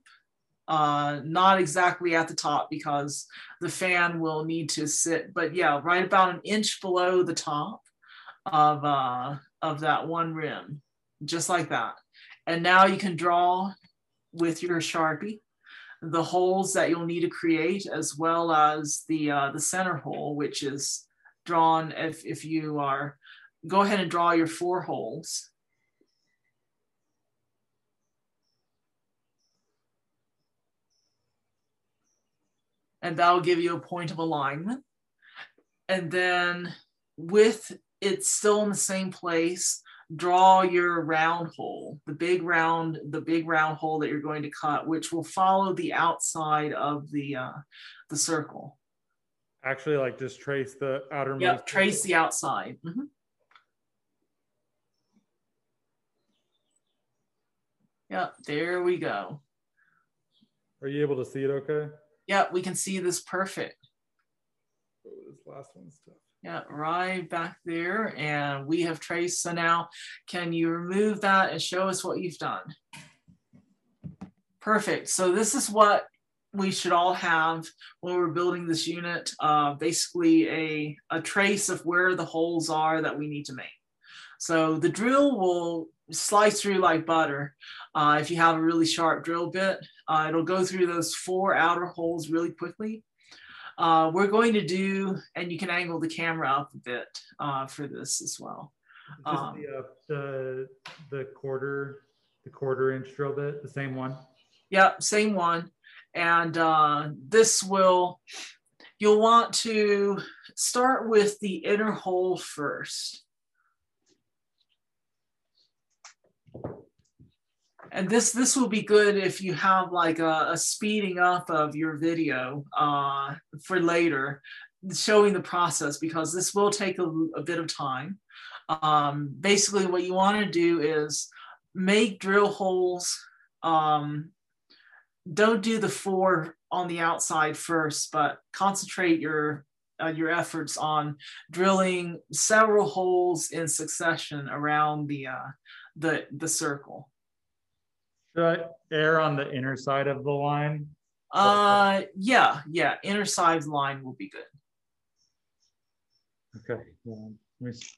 uh, not exactly at the top because the fan will need to sit, but yeah, right about an inch below the top of, uh, of that one rim, just like that. And now you can draw with your Sharpie the holes that you'll need to create as well as the, uh, the center hole, which is drawn if, if you are, go ahead and draw your four holes and that'll give you a point of alignment. And then with it still in the same place, draw your round hole, the big round, the big round hole that you're going to cut, which will follow the outside of the uh, the circle. Actually, like just trace the outermost. Yep, trace the outside. Mm -hmm. Yep, there we go. Are you able to see it okay? Yeah, we can see this perfect. Oh, this last one's tough. Yeah, right back there. And we have traced. So now can you remove that and show us what you've done? Perfect. So this is what we should all have when we're building this unit. Uh, basically a, a trace of where the holes are that we need to make. So the drill will slice through like butter. Uh, if you have a really sharp drill bit, uh, it'll go through those four outer holes really quickly. Uh, we're going to do, and you can angle the camera up a bit uh, for this as well. Um, the, uh, the, the quarter the quarter inch drill bit, the same one. Yep, same one. And uh, this will, you'll want to start with the inner hole first. And this this will be good if you have like a, a speeding up of your video uh, for later showing the process because this will take a, a bit of time. Um, basically what you want to do is make drill holes um, don't do the four on the outside first but concentrate your uh, your efforts on drilling several holes in succession around the uh, the the circle Should I err on the inner side of the line? uh yeah yeah inner side line will be good Okay. yeah, let me s-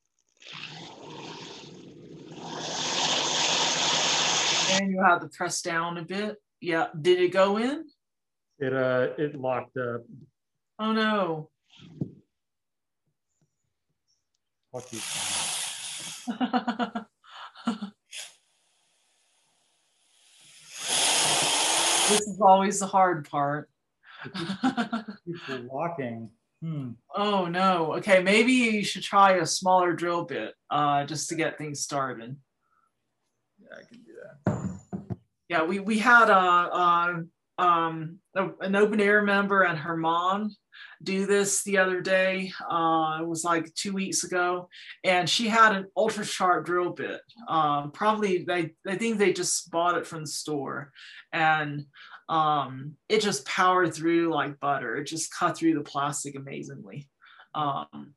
and you have to press down a bit yeah did it go in It uh it locked up. oh no Fuck you. this is always the hard part locking. Hmm. oh no okay maybe you should try a smaller drill bit uh just to get things started Yeah, I can do that. yeah we we had a, a um an open air member and her mom do this the other day uh it was like two weeks ago and she had an ultra sharp drill bit. Um probably they i think they just bought it from the store and um it just powered through like butter. It just cut through the plastic amazingly. Um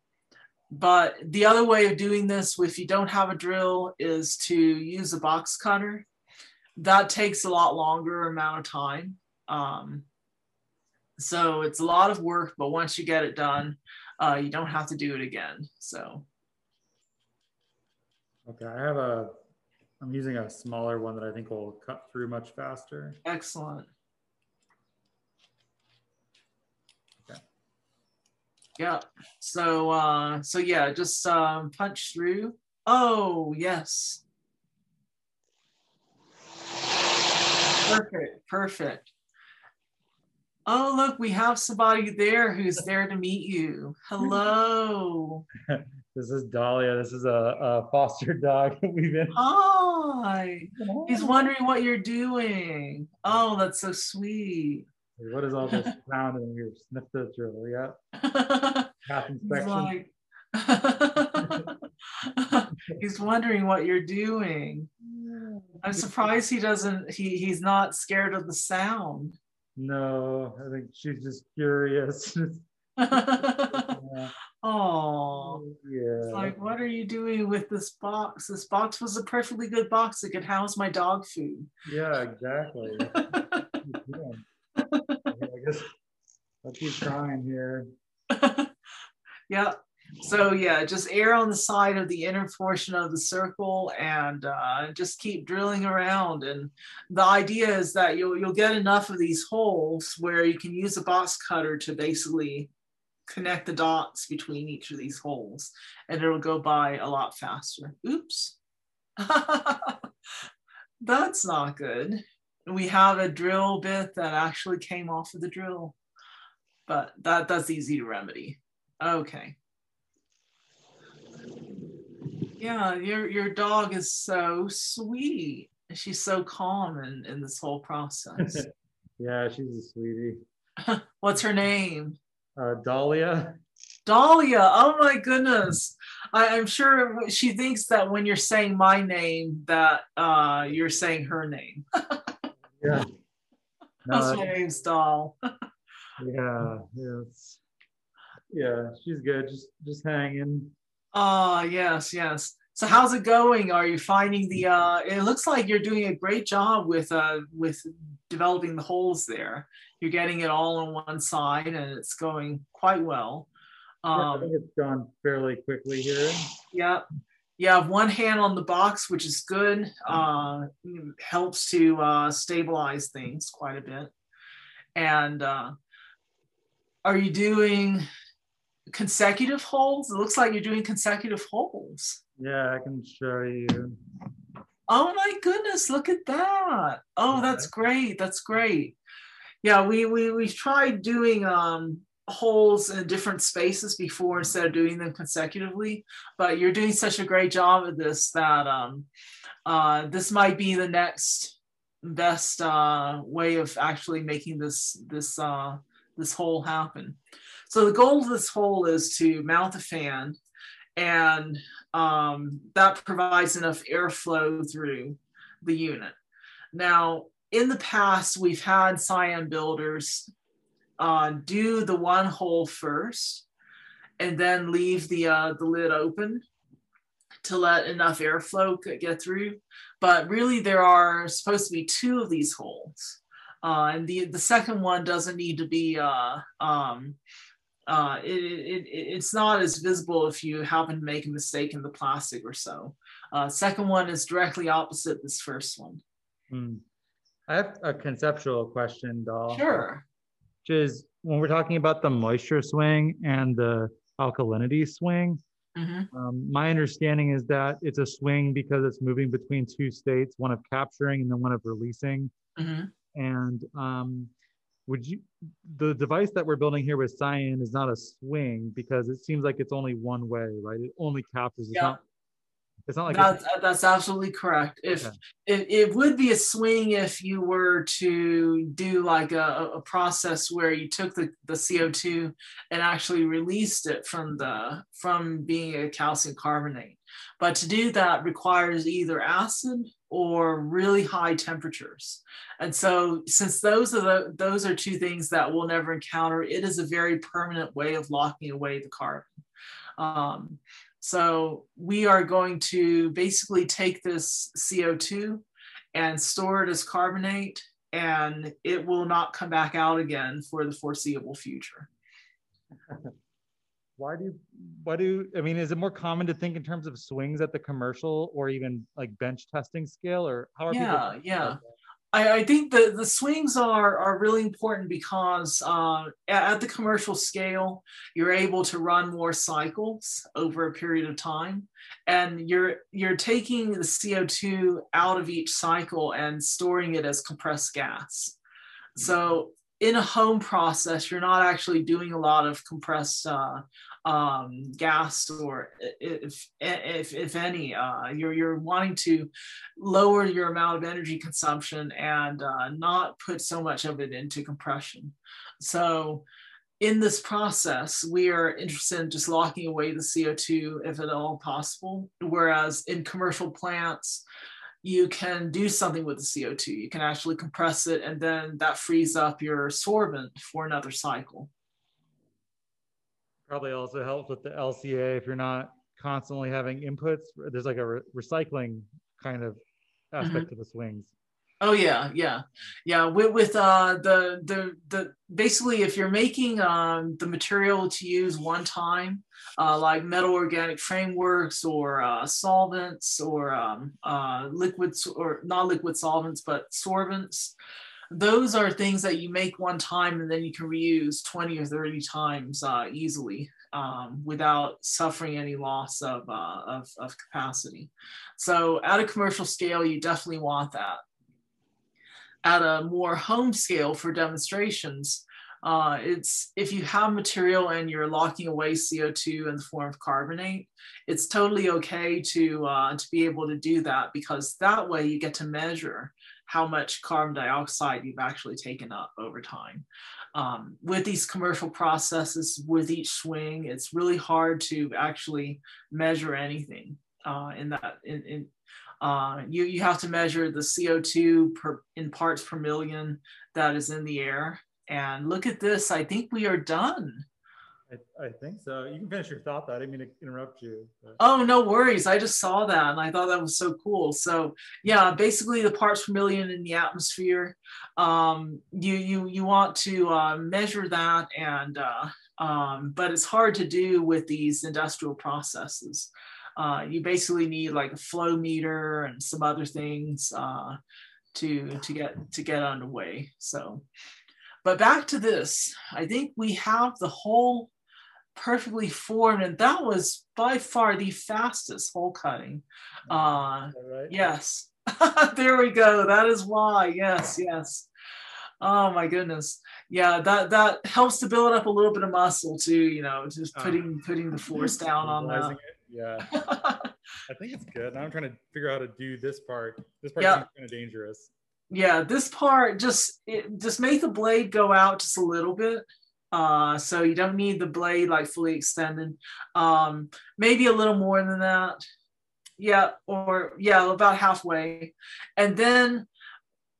but the other way of doing this if you don't have a drill is to use a box cutter. That takes a lot longer amount of time um, so it's a lot of work but once you get it done uh, you don't have to do it again so Okay, I have a. I'm using a smaller one that I think will cut through much faster. excellent Okay. yeah so uh so yeah just um punch through oh yes perfect perfect oh look we have somebody there who's there to meet you hello This is Dahlia. This is a, a foster dog. We've been. hi he's wondering what you're doing oh that's so sweet What is all this sound in here? Sniff the drill. Yeah. Half He's inspection. like, he's wondering what you're doing. I'm surprised he doesn't. He he's not scared of the sound. No, I think she's just curious. oh, yeah. it's like, what are you doing with this box? This box was a perfectly good box that could house my dog food. yeah, exactly. Yeah. I guess I'll keep trying here. yeah. So yeah, just err on the side of the inner portion of the circle and uh, just keep drilling around. And the idea is that you'll you'll get enough of these holes where you can use a box cutter to basically connect the dots between each of these holes, and it'll go by a lot faster. Oops. That's not good. We have a drill bit that actually came off of the drill, but that that's easy to remedy. Okay. Yeah, your your dog is so sweet. She's so calm in, in this whole process. Yeah, she's a sweetie. What's her name? Uh, Dahlia. Dahlia. Oh my goodness. I, I'm sure she thinks that when you're saying my name, that uh, you're saying her name. Yeah. That's my name's Dahl. yeah, yes. Yeah, she's good. Just just hanging. Ah, yes, yes. So how's it going? Are you finding the uh it looks like you're doing a great job with uh with developing the holes there. You're getting it all on one side and it's going quite well. I Um think it's gone fairly quickly here. yeah. You have one hand on the box, which is good. Uh helps to uh stabilize things quite a bit. And uh are you doing consecutive holes? It looks like you're doing consecutive holes. Yeah, I can show you. Oh my goodness, look at that. Oh, that's great. That's great. Yeah, we we we tried doing um holes in different spaces before instead of doing them consecutively, but you're doing such a great job of this that um uh this might be the next best uh, way of actually making this this uh, this hole happen. So the goal of this hole is to mount the fan, and um, that provides enough airflow through the unit. Now, in the past, we've had Cyan builders uh, do the one hole first, and then leave the uh, the lid open to let enough airflow get through. But really, there are supposed to be two of these holes. Uh, and the, the second one doesn't need to be, uh, um, uh, it, it, it's not as visible if you happen to make a mistake in the plastic or so. Uh, second one is directly opposite this first one. Hmm. I have a conceptual question, Dahl. Sure. Which is when we're talking about the moisture swing and the alkalinity swing, Mm-hmm. Um, my understanding is that it's a swing because it's moving between two states, one of capturing and then one of releasing. Mm-hmm. And um, would you, the device that we're building here with Cyan is not a swing because it seems like it's only one way, right? It only captures. It's yeah. not it's not like that's, uh, that's absolutely correct. If okay. it, it would be a swing if you were to do like a, a process where you took the, the CO2 and actually released it from the from being a calcium carbonate. But to do that requires either acid or really high temperatures. And so since those are the those are two things that we'll never encounter, it is a very permanent way of locking away the carbon. Um, so we are going to basically take this CO2 and store it as carbonate and it will not come back out again for the foreseeable future. why do why do I mean is it more common to think in terms of swings at the commercial or even like bench testing scale or how are yeah, people yeah. I, I, think the, the swings are, are really important because uh, at the commercial scale, you're able to run more cycles over a period of time. And you're, you're taking the CO2 out of each cycle and storing it as compressed gas. So in a home process, you're not actually doing a lot of compressed uh, um, gas or if, if, if any, uh, you're, you're wanting to lower your amount of energy consumption and uh, not put so much of it into compression. So in this process, we are interested in just locking away the CO2 if at all possible. Whereas in commercial plants, you can do something with the CO2. You can actually compress it and then that frees up your sorbent for another cycle. Probably also helps with the LCA if you're not constantly having inputs. There's like a re- recycling kind of aspect mm-hmm. to the swings. Oh yeah, yeah, yeah. With, with uh, the the the basically, if you're making um, the material to use one time, uh, like metal organic frameworks or uh, solvents or um, uh, liquids or not liquid solvents, but sorbents, those are things that you make one time and then you can reuse 20 or 30 times uh, easily um, without suffering any loss of, uh, of, of, capacity. So at a commercial scale, you definitely want that. At a more home scale for demonstrations, uh, it's if you have material and you're locking away CO2 in the form of carbonate, it's totally okay to, uh, to be able to do that because that way you get to measure how much carbon dioxide you've actually taken up over time. Um, with these commercial processes, with each swing, it's really hard to actually measure anything uh, in that. In, in uh, you you have to measure the CO2 per in parts per million that is in the air. And look at this. I think we are done. I, think so. You can finish your thought. Though. I didn't mean to interrupt you. But. Oh no worries. I just saw that and I thought that was so cool. So yeah, basically the parts per million in the atmosphere. Um, you you you want to uh, measure that and uh, um, but it's hard to do with these industrial processes. Uh, you basically need like a flow meter and some other things uh, to to get to get underway. So. But back to this, I think we have the whole perfectly formed, and that was by far the fastest hole cutting. Uh, right? Yes, there we go. That is why. Yes, yes. Oh my goodness. Yeah, that that helps to build up a little bit of muscle too. You know, just uh, putting uh, putting the force down on that. Yeah, I think it's good. Now I'm trying to figure out how to do this part. This part yep. kind of dangerous. yeah, this part just it, just make the blade go out just a little bit. Uh, so you don't need the blade like fully extended. Um, maybe a little more than that. Yeah, or yeah, about halfway. And then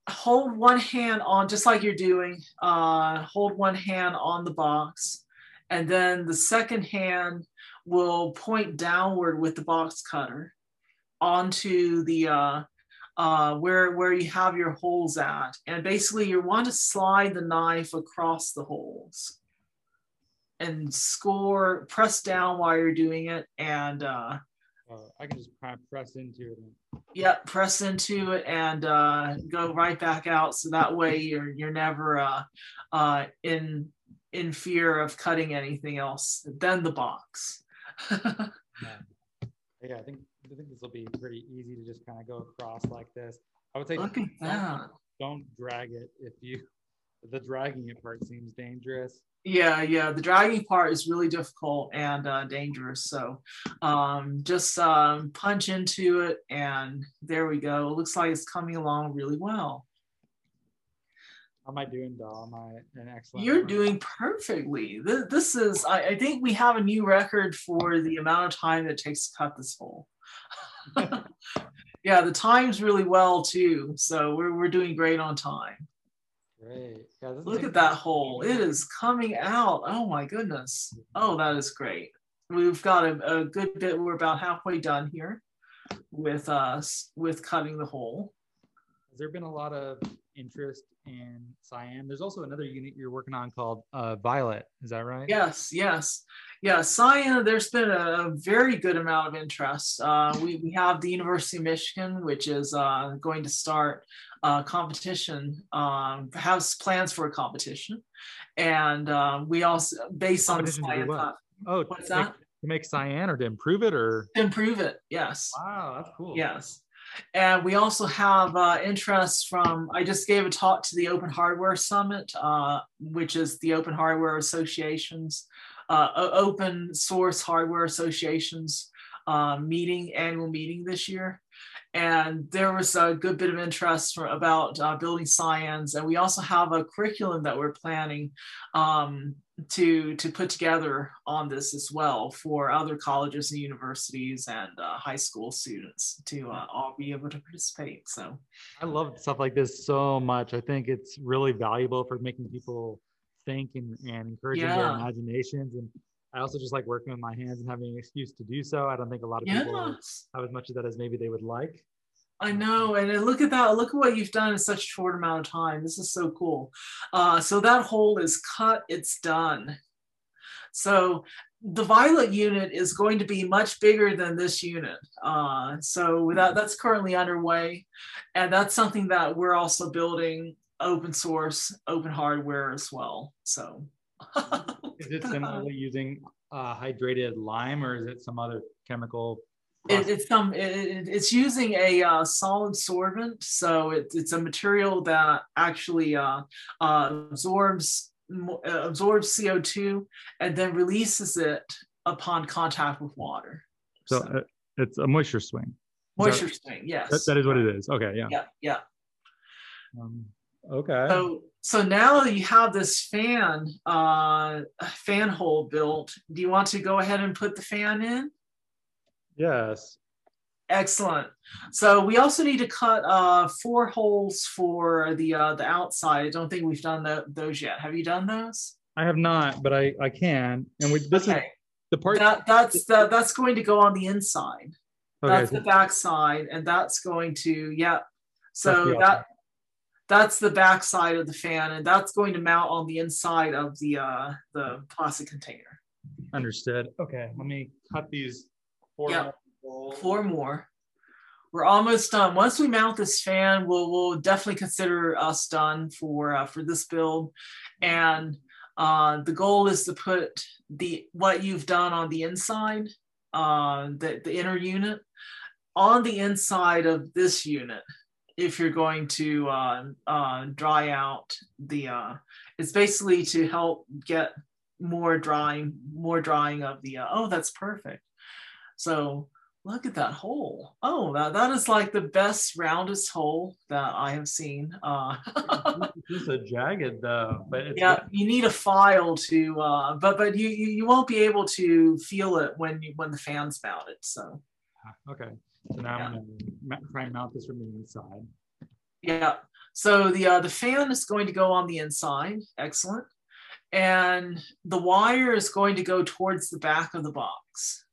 hold one hand on, just like you're doing, uh, hold one hand on the box. And then the second hand will point downward with the box cutter onto the uh, uh, where where you have your holes at, and basically you want to slide the knife across the holes and score, press down while you're doing it, and uh, uh, I can just press into it. Yep, press into it and uh, go right back out. So that way you're you're never uh, uh, in in fear of cutting anything else than the box. yeah. yeah, I think I think this will be pretty easy to just kind of go across like this. I would say Look at that. Don't, don't drag it if you the dragging it part seems dangerous. Yeah, yeah. The dragging part is really difficult and uh, dangerous. So um, just um, punch into it, and there we go. It looks like it's coming along really well. How am I doing, Dahl? Am I an excellent? You're doing perfectly. This, this is, I, I, think we have a new record for the amount of time it takes to cut this hole. yeah, the time's really well too. So we're, we're doing great on time. Great. Yeah, Look at that hole. It is coming out. Oh my goodness. Oh, that is great. We've got a, a good bit. We're about halfway done here with uh, us with cutting the hole. Has there been a lot of interest in cyan? There's also another unit you're working on called uh, Violet. Is that right? Yes, yes. Yeah, cyan, there's been a, a very good amount of interest. Uh, we, we have the University of Michigan, which is uh, going to start uh, competition, um, has plans for a competition. And um, we also, based on cyan, oh, what's to that? Make, to make cyan or to improve it or? To improve it, yes. Wow, that's cool. Yes. And we also have uh, interest from, I just gave a talk to the Open Hardware Summit, uh, which is the Open Hardware Association's, uh, Open Source Hardware Association's uh, meeting, annual meeting this year and there was a good bit of interest for, about uh, building science. And we also have a curriculum that we're planning um, to, to put together on this as well for other colleges and universities and uh, high school students to uh, all be able to participate. So I love stuff like this so much. I think it's really valuable for making people think and, and encouraging yeah. their imaginations and I also just like working with my hands and having an excuse to do so. I don't think a lot of yes. people have as much of that as maybe they would like. I know, and look at that! Look at what you've done in such a short amount of time. This is so cool. Uh, so that hole is cut; it's done. So the violet unit is going to be much bigger than this unit. Uh, so that that's currently underway, and that's something that we're also building open source, open hardware as well. So is it similarly using uh, hydrated lime or is it some other chemical? It, it's some. It, it's using a uh, solid sorbent, so it, it's a material that actually uh, uh absorbs uh, absorbs CO two and then releases it upon contact with water. So, so. Uh, it's a moisture swing. Moisture that, swing, yes. That, that is what it is. Okay, yeah. Yeah, yeah. Um, okay. So so now you have this fan uh, fan hole built. Do you want to go ahead and put the fan in? Yes. Excellent. So we also need to cut uh, four holes for the uh, the outside. I don't think we've done the, those yet. Have you done those? I have not, but I, I can. And we this okay. is the part that, that's the, that's going to go on the inside. Okay. That's the back side, and that's going to yeah. So that that's the back side of the fan and that's going to mount on the inside of the uh, the plastic container. Understood. Okay, let me cut these four yep. more. Four more. We're almost done. Once we mount this fan, we'll, we'll definitely consider us done for uh, for this build. And uh, the goal is to put the what you've done on the inside, uh, the, the inner unit, on the inside of this unit if you're going to uh, uh, dry out the, uh, it's basically to help get more drying, more drying of the, uh, oh, that's perfect. So Look at that hole. Oh, that, that is like the best roundest hole that I have seen. Uh, It's a jagged though, but yeah, you need a file to, uh, but but you, you you won't be able to feel it when you when the fan's mounted. So okay. So now Yeah. I'm gonna try and mount this from the inside. yeah, so the uh, the fan is going to go on the inside. Excellent, and the wire is going to go towards the back of the box.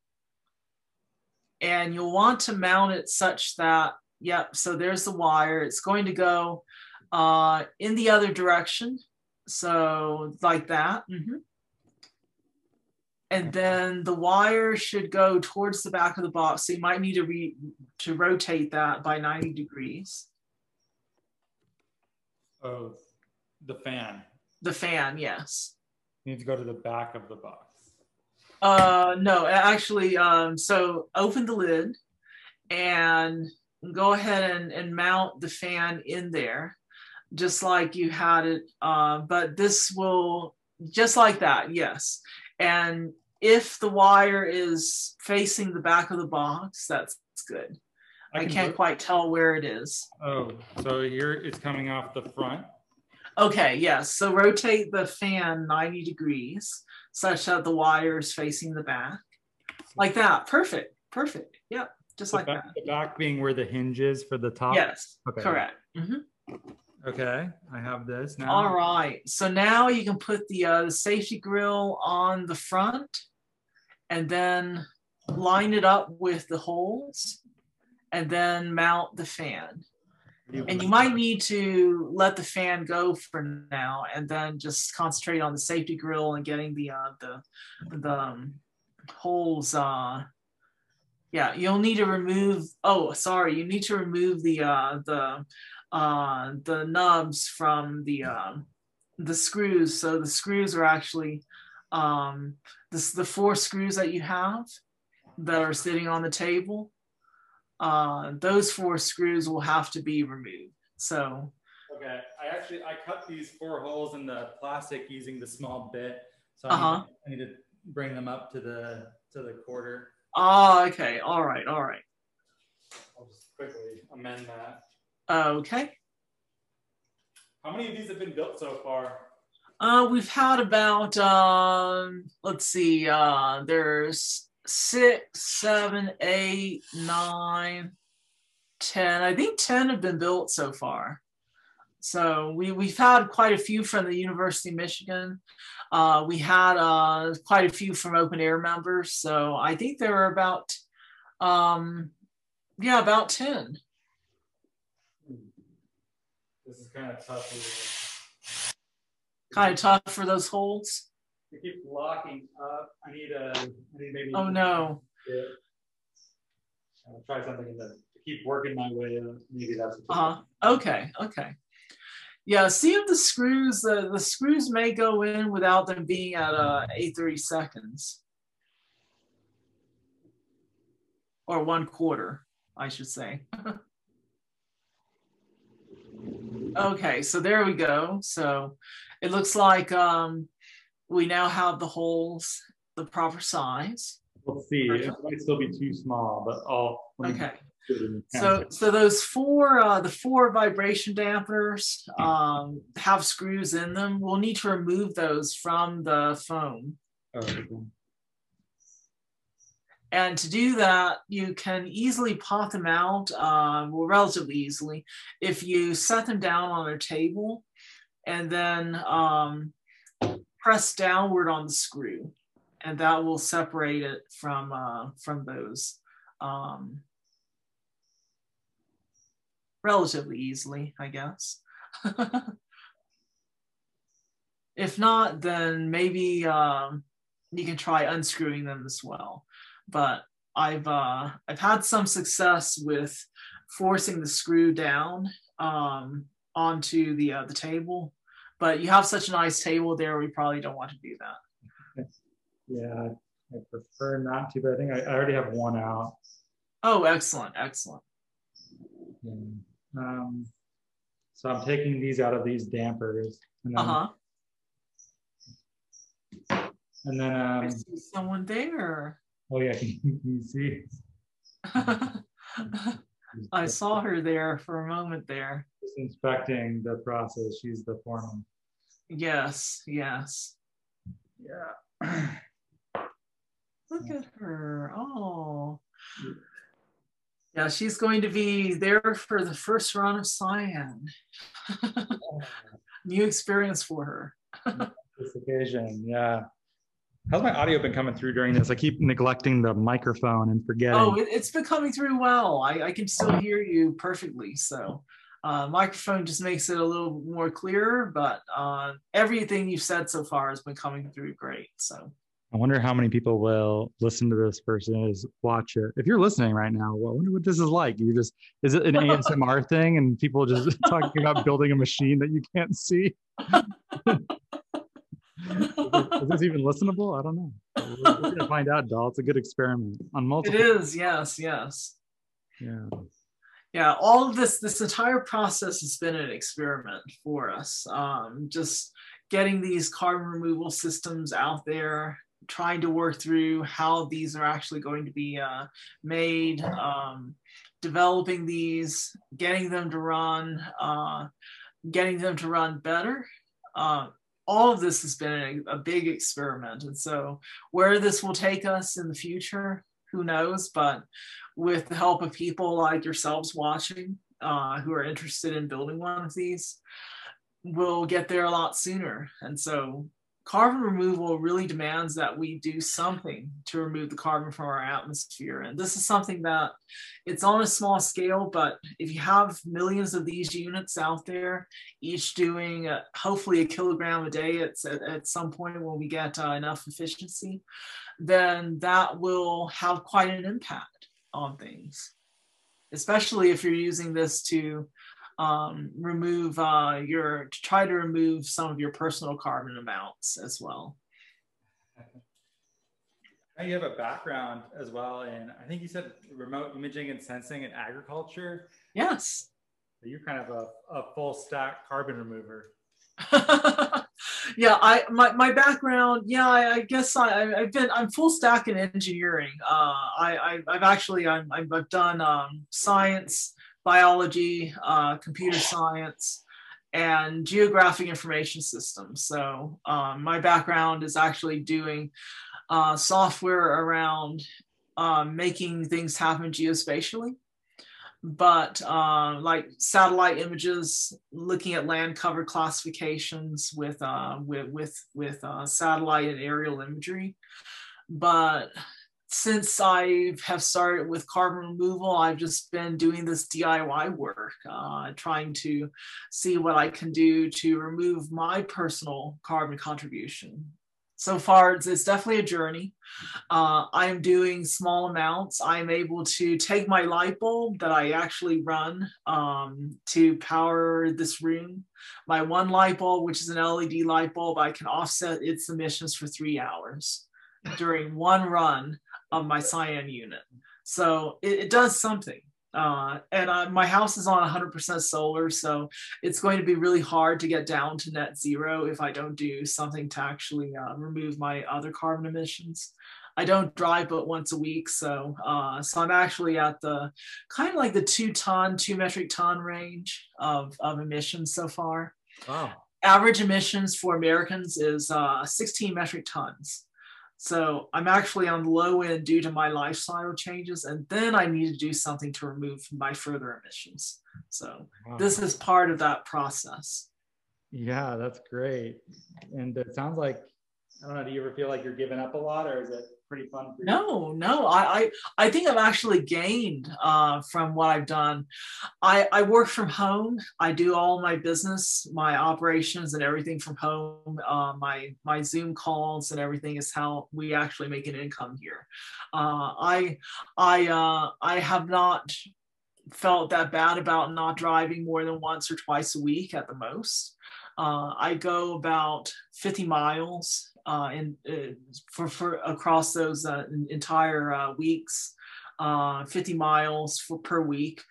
And you'll want to mount it such that, yep, so there's the wire. It's going to go uh, in the other direction. So like that. mhm. And then the wire should go towards the back of the box. So you might need to re to rotate that by 90 degrees. Oh, the fan. The fan, yes. You need to go to the back of the box. Uh, no, actually, um, so open the lid and go ahead and, and mount the fan in there, just like you had it. Uh, but this will, just like that, yes. And if the wire is facing the back of the box, that's good. I, can can't ro- quite tell where it is. Oh, so here it's coming off the front. Okay, yes. So rotate the fan 90 degrees such that the wire is facing the back. Like that. Perfect. Perfect. Yep. Just The like back, that. the back being where the hinge is for the top. Yes. Okay. Correct. Mhm. Okay, I have this now. All right. So now you can put the uh, safety grill on the front and then line it up with the holes and then mount the fan. And you might need to let the fan go for now and then just concentrate on the safety grill and getting the uh, the the um, holes uh yeah you'll need to remove oh sorry you need to remove the uh the uh the nubs from the um the screws. So the screws are actually um this the four screws that you have that are sitting on the table uh those four screws will have to be removed so Okay, I actually I cut these four holes in the plastic using the small bit, so I, Uh-huh. need, I need to bring them up to the to the quarter. oh okay all right all right I'll just quickly amend that. okay How many of these have been built so far? Uh, we've had about um, let's see, uh, there's six, seven, eight, nine, ten. I think ten have been built so far. So we we've had quite a few from the University of Michigan. Uh, we had uh, quite a few from open air members. So I think there are about um, yeah, about ten. This is kind of tough. Kind of tough for those holes. It keeps locking up. I need a. I need maybe. Oh no. Yeah. I'll try something in the, to keep working my way up. Maybe that's. Uh-huh. Okay, okay. Yeah, see if the screws, the, the screws may go in without them being at uh, 830 seconds. Or one quarter, I should say. okay, so there we go. So it looks like um, we now have the holes the proper size. We'll see. It might still be too small, but I'll. Okay. do it in So, so those four, uh, the four vibration dampeners um, have screws in them. We'll need to remove those from the foam. Okay. And to do that, you can easily pop them out, uh, well, relatively easily, if you set them down on a table and then um, press downward on the screw, and that will separate it from uh, from those um, relatively easily, I guess. if not, then maybe um, you can try unscrewing them as well but I've uh, I've had some success with forcing the screw down um, onto the uh, the table. But you have such a nice table there, we probably don't want to do that. Yeah, I prefer not to, but I think I, I already have one out. Oh, excellent, excellent. Yeah. Um, so I'm taking these out of these dampers, and Uh then, huh. and then I um, see someone there. oh yeah, can you see? I saw her there for a moment there. Inspecting the process. She's the foreman. Yes, yes. Yeah. Look at her. Oh. Yeah, she's going to be there for the first run of Cyan. New experience for her. this occasion, yeah. How's my audio been coming through during this? I keep neglecting the microphone and forgetting. Oh, it, has been coming through well. I, I can still hear you perfectly. So, uh, microphone just makes it a little more clearer, but uh, everything you've said so far has been coming through great. So, I wonder how many people will listen to this versus watch it. If you're listening right now, well, I wonder what this is like. You just is it an ASMR thing and people just talking about building a machine that you can't see? is this even listenable? I don't know. We're, we're gonna find out, Dahl. It's a good experiment on multiple. It is, yes, yes. Yeah. Yeah, all of this, this entire process has been an experiment for us. Um, just getting these carbon removal systems out there, trying to work through how these are actually going to be uh, made, um, developing these, getting them to run, uh, getting them to run better. Uh, all of this has been a, a, big experiment. And so, where this will take us in the future, who knows? But with the help of people like yourselves watching uh, who are interested in building one of these, we'll get there a lot sooner. And so, carbon removal really demands that we do something to remove the carbon from our atmosphere. And this is something that it's on a small scale, but if you have millions of these units out there, each doing uh, hopefully a kilogram a day at, at some point when we get uh, enough efficiency, then that will have quite an impact on things, especially if you're using this to um, remove uh, your to try to remove some of your personal carbon amounts as well. You have a background as well in I think you said remote imaging and sensing and agriculture. Yes. So you're kind of a, a full stack carbon remover. yeah, I my, my background, yeah, I, I guess I, I've been I'm full stack in engineering. Uh, I, I have actually I'm, I've done um, science biology, uh, computer science, and geographic information systems. So um, my background is actually doing uh, software around um, making things happen geospatially. But uh, like satellite images, looking at land cover classifications with uh, with with with uh, satellite and aerial imagery. But since I have started with carbon removal, I've just been doing this DIY work, uh, trying to see what I can do to remove my personal carbon contribution. So far, it's, it's definitely a journey. Uh, I'm doing small amounts. I'm able to take my light bulb that I actually run um, to power this room. My one light bulb, which is an LED light bulb, I can offset its emissions for three hours during one run of my cyan unit. So it, it does something. Uh, and uh, my house is on 100% solar, so it's going to be really hard to get down to net zero if I don't do something to actually uh, remove my other carbon emissions. I don't drive but once a week, so uh, so I'm actually at the kind of like the two ton, two metric ton range of, of emissions so far. Wow. Average emissions for Americans is uh, 16 metric tons. So I'm actually on low end due to my lifestyle changes, and then I need to do something to remove my further emissions. So wow. this is part of that process. Yeah, that's great. And it sounds like I don't know. Do you ever feel like you're giving up a lot, or is it pretty fun? No, no. I I, I think I've actually gained uh, from what I've done. I I work from home. I do all my business, my operations, and everything from home. Uh, my my Zoom calls and everything is how we actually make an income here. Uh, I I uh, I have not felt that bad about not driving more than once or twice a week at the most. Uh, I go about 50 miles uh, in, uh, for, for across those uh, entire uh, weeks, uh, 50 miles for, per week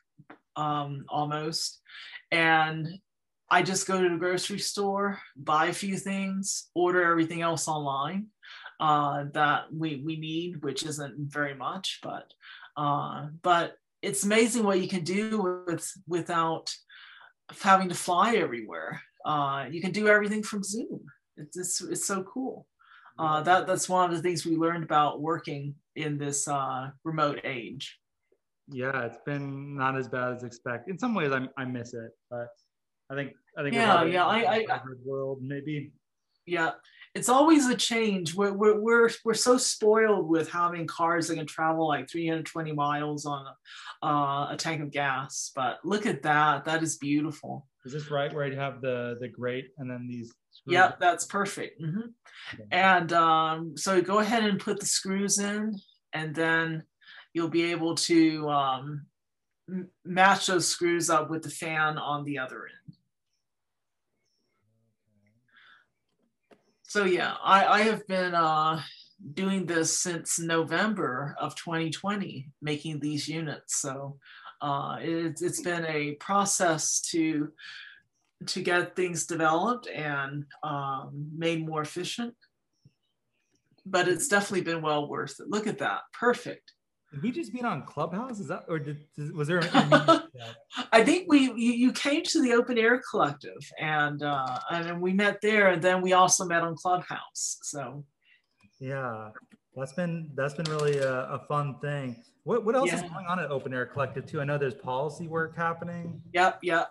um, almost. And I just go to the grocery store, buy a few things, order everything else online uh, that we, we need, which isn't very much, but but it's amazing what you can do with without having to fly everywhere. Uh, you can do everything from Zoom. It's, it's, it's so cool. Uh, that that's one of the things we learned about working in this uh, remote age. Yeah, it's been not as bad as expected. In some ways, I, I miss it, but I think I think yeah, yeah, I, I world maybe. Yeah, it's always a change. We're, we're, we're, we're so spoiled with having cars that can travel like 320 miles on uh, a tank of gas. But look at that. That is beautiful. Is this right where you have the, the grate and then these? Screws? Yep, that's perfect. Mm-hmm. Okay. And um, so go ahead and put the screws in and then you'll be able to um, match those screws up with the fan on the other end. so yeah, I, I have been uh, doing this since November of 2020, making these units. So uh, it, it's been a process to to get things developed and um, made more efficient. But it's definitely been well worth it. Look at that, perfect. Did we just meet on Clubhouse? Is that or did, was there? I think we you, you, came to the Open Air Collective and uh, and we met there, and then we also met on Clubhouse. So yeah, that's been that's been really a, a fun thing. What, what else yeah. is going on at Open Air Collective too? I know there's policy work happening. Yep, yep.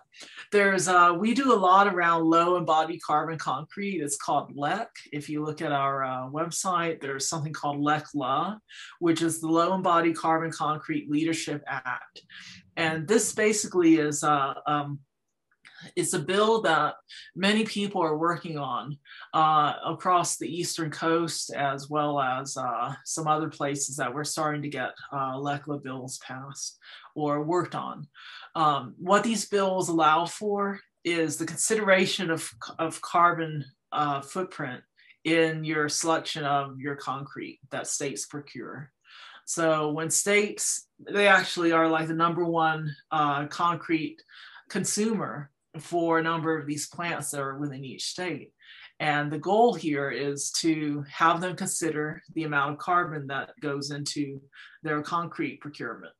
There's uh, we do a lot around low embodied carbon concrete. It's called LEC. If you look at our uh, website, there's something called LECLA, which is the Low Embodied Carbon Concrete Leadership Act, and this basically is uh, um, it's a bill that many people are working on uh, across the eastern coast as well as uh, some other places that we're starting to get uh, LECLA bills passed or worked on. Um, what these bills allow for is the consideration of, of carbon uh, footprint in your selection of your concrete that states procure. So when states, they actually are like the number one uh, concrete consumer for a number of these plants that are within each state. And the goal here is to have them consider the amount of carbon that goes into their concrete procurement.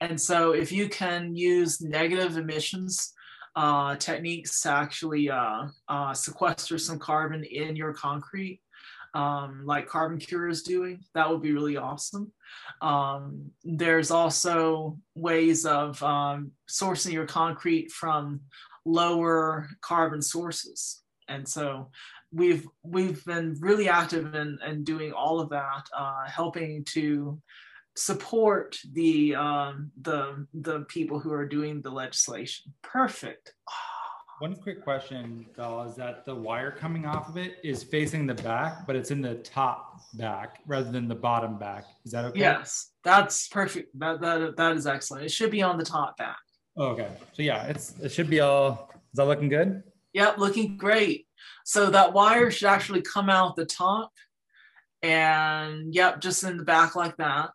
And so if you can use negative emissions uh, techniques to actually uh, uh, sequester some carbon in your concrete, um, like CarbonCure is doing, that would be really awesome. Um, there's also ways of um, sourcing your concrete from lower carbon sources. And so we've we've been really active in, in doing all of that, uh, helping to support the um, the the people who are doing the legislation. Perfect. Oh, one quick question, Dahl, is that the wire coming off of it is facing the back, but it's in the top back rather than the bottom back. Is that okay? Yes, that's perfect. That that, that is excellent. It should be on the top back. Oh, okay. So yeah, it's it should be all. Is that looking good? Yep, looking great. So that wire should actually come out the top, and yep, just in the back like that.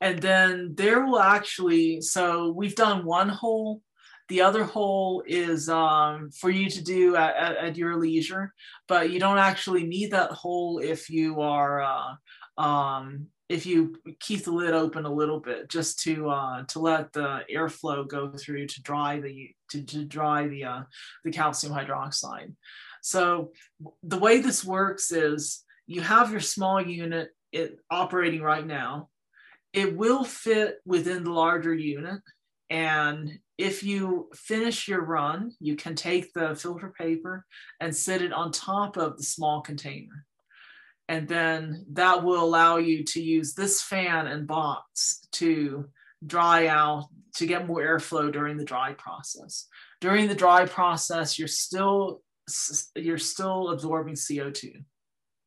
And then there will actually. So we've done one hole the other hole is um, for you to do at, at, at, your leisure, but you don't actually need that hole if you are uh, um, if you keep the lid open a little bit, just to uh, to let the airflow go through to dry the to, to dry the uh, the calcium hydroxide. So the way this works is you have your small unit it, operating right now. It will fit within the larger unit and if you finish your run, you can take the filter paper and set it on top of the small container. And then that will allow you to use this fan and box to dry out, to get more airflow during the dry process. During the dry process, you're still you're still absorbing CO2.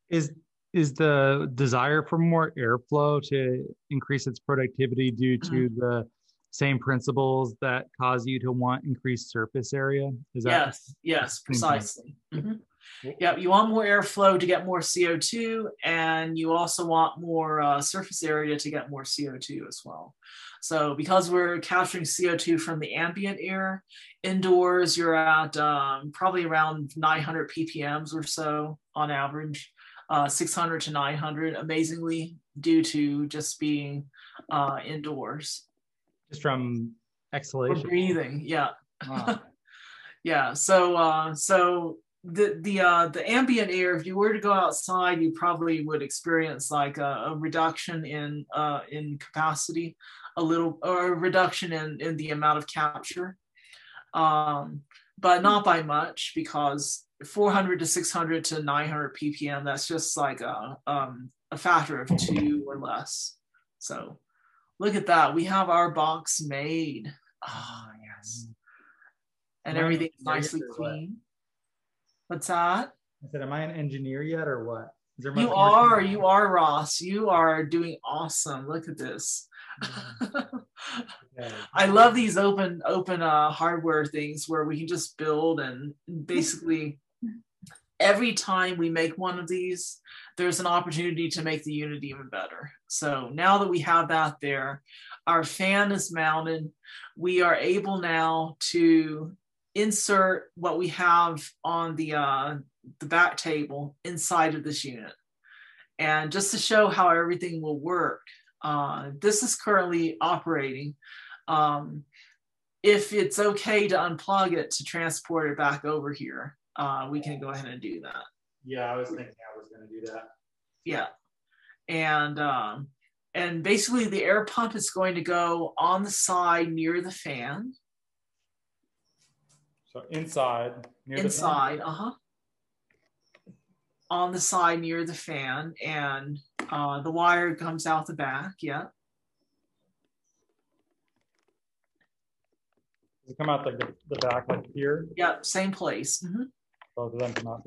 Is is the desire for more airflow to increase its productivity due to mm-hmm. the same principles that cause you to want increased surface area? Is that yes, yes, precisely. Mm-hmm. Yeah, you want more airflow to get more CO2, and you also want more uh, surface area to get more CO2 as well. So, because we're capturing CO2 from the ambient air, indoors you're at um, probably around 900 ppms or so on average. uh, 600 to 900, amazingly, due to just being uh, indoors. Just from exhalation. Breathing, yeah. Wow. yeah. So, uh, so the the uh, the ambient air, if you were to go outside, you probably would experience like a, a reduction in uh, in capacity, a little or a reduction in in the amount of capture, um, but not by much because 400 to 600 to 900 ppm. That's just like a um, a factor of two or less. So, look at that. We have our box made. Ah, oh, yes, and everything's nicely clean. What's that? I said, am I an engineer yet or what? you are, you are Ross. You are doing awesome. Look at this. okay. I love these open, open uh, hardware things where we can just build and basically every time we make one of these, there's an opportunity to make the unit even better. So now that we have that there, our fan is mounted. We are able now to insert what we have on the uh, the back table inside of this unit. And just to show how everything will work, uh, this is currently operating. Um, if it's okay to unplug it to transport it back over here, uh, we can go ahead and do that. Yeah, I was thinking I was going to do that. Yeah, and um, and basically the air pump is going to go on the side near the fan, so inside. inside, uh huh. On the side near the fan, and uh, the wire comes out the back. Yeah. Does it come out like the, the back, like here? Yep, same place. Mm-hmm. Both of them.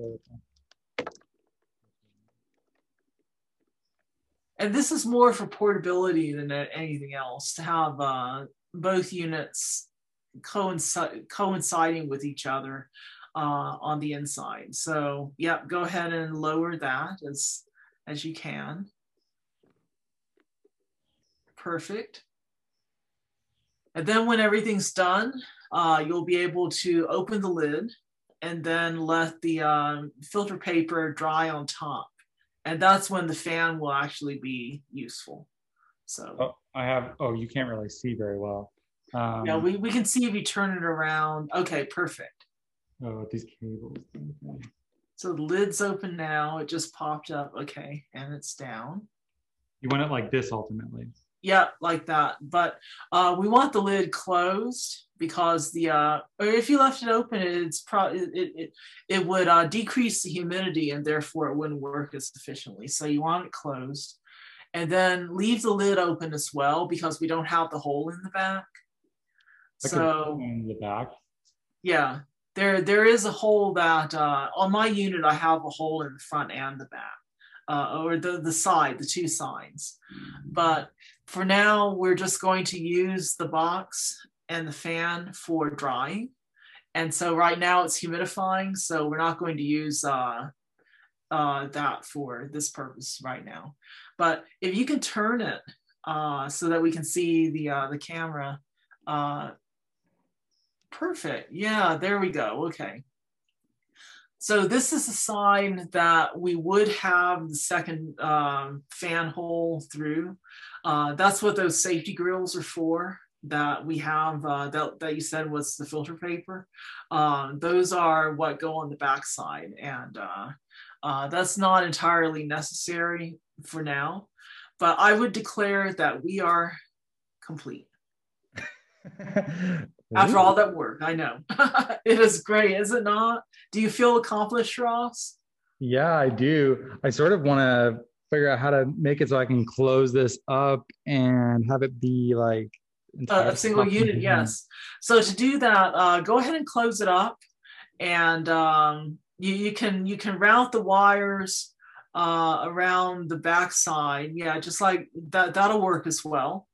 And this is more for portability than anything else to have uh, both units coincide, coinciding with each other uh, on the inside. So yep, go ahead and lower that as, as you can. Perfect. And then when everything's done, uh, you'll be able to open the lid and then let the um, filter paper dry on top. And that's when the fan will actually be useful. So oh, I have, oh, you can't really see very well. Um, yeah, we, we can see if you turn it around. Okay, perfect. Oh, these cables. Okay. So the lid's open now. It just popped up. Okay, and it's down. You want it like this ultimately. Yeah, like that. But uh, we want the lid closed because the uh, or if you left it open, it's probably it, it it would uh, decrease the humidity and therefore it wouldn't work as efficiently. So you want it closed, and then leave the lid open as well because we don't have the hole in the back so in the back. Yeah, there there is a hole that uh, on my unit I have a hole in the front and the back, uh, or the the side, the two sides. But for now, we're just going to use the box and the fan for drying. And so right now it's humidifying, so we're not going to use uh, uh, that for this purpose right now. But if you can turn it uh, so that we can see the uh, the camera, uh, Perfect. Yeah, there we go. Okay. So this is a sign that we would have the second um, fan hole through. Uh, that's what those safety grills are for that we have uh, that, that you said was the filter paper. Um, those are what go on the backside and uh, uh, that's not entirely necessary for now, but I would declare that we are complete. after all that work. I know. it is great, is it not? Do you feel accomplished, Ross? Yeah, I do. I sort of want to figure out how to make it so I can close this up and have it be like uh, a single unit. Yes. So to do that, uh, go ahead and close it up, and um, you, you can you can route the wires uh, around the backside. Yeah, just like that. That'll work as well.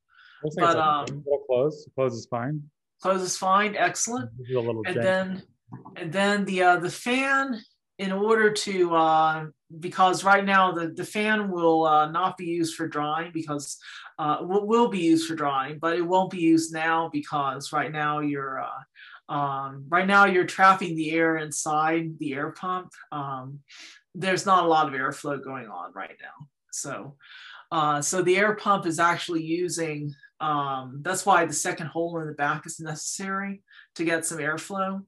But um, close. Close is fine. Close is fine, excellent. And then, and then the uh, the fan, in order to uh, because right now the the fan will uh, not be used for drying because uh, will, be used for drawing, but it won't be used now because right now you're uh, um, right now you're trapping the air inside the air pump. Um, there's not a lot of airflow going on right now. So, uh, so the air pump is actually using. Um, that's why the second hole in the back is necessary to get some airflow.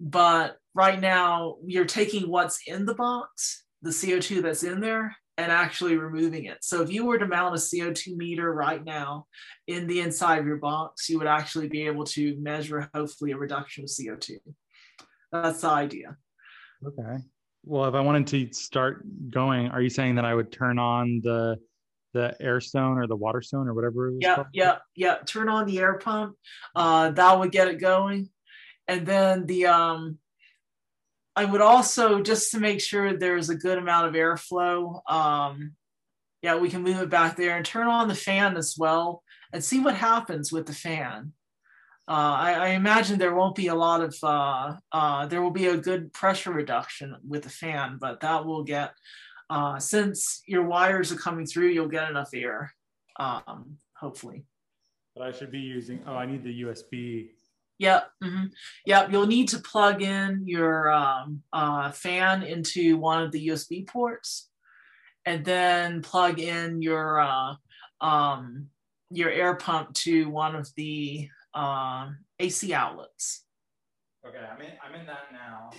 But right now, you're taking what's in the box, the CO2 that's in there, and actually removing it. So if you were to mount a CO2 meter right now in the inside of your box, you would actually be able to measure hopefully a reduction of CO2. That's the idea. Okay. Well, if I wanted to start going, are you saying that I would turn on the the air stone or the water stone or whatever yeah yeah yeah turn on the air pump uh, that would get it going and then the um i would also just to make sure there's a good amount of airflow um yeah we can move it back there and turn on the fan as well and see what happens with the fan uh, I, I, imagine there won't be a lot of uh, uh, there will be a good pressure reduction with the fan but that will get uh, since your wires are coming through, you'll get enough air, um, hopefully. But I should be using, oh, I need the USB. Yep. Mm-hmm. Yep. You'll need to plug in your um, uh, fan into one of the USB ports and then plug in your uh, um, your air pump to one of the uh, AC outlets. Okay, I'm in, I'm in that now.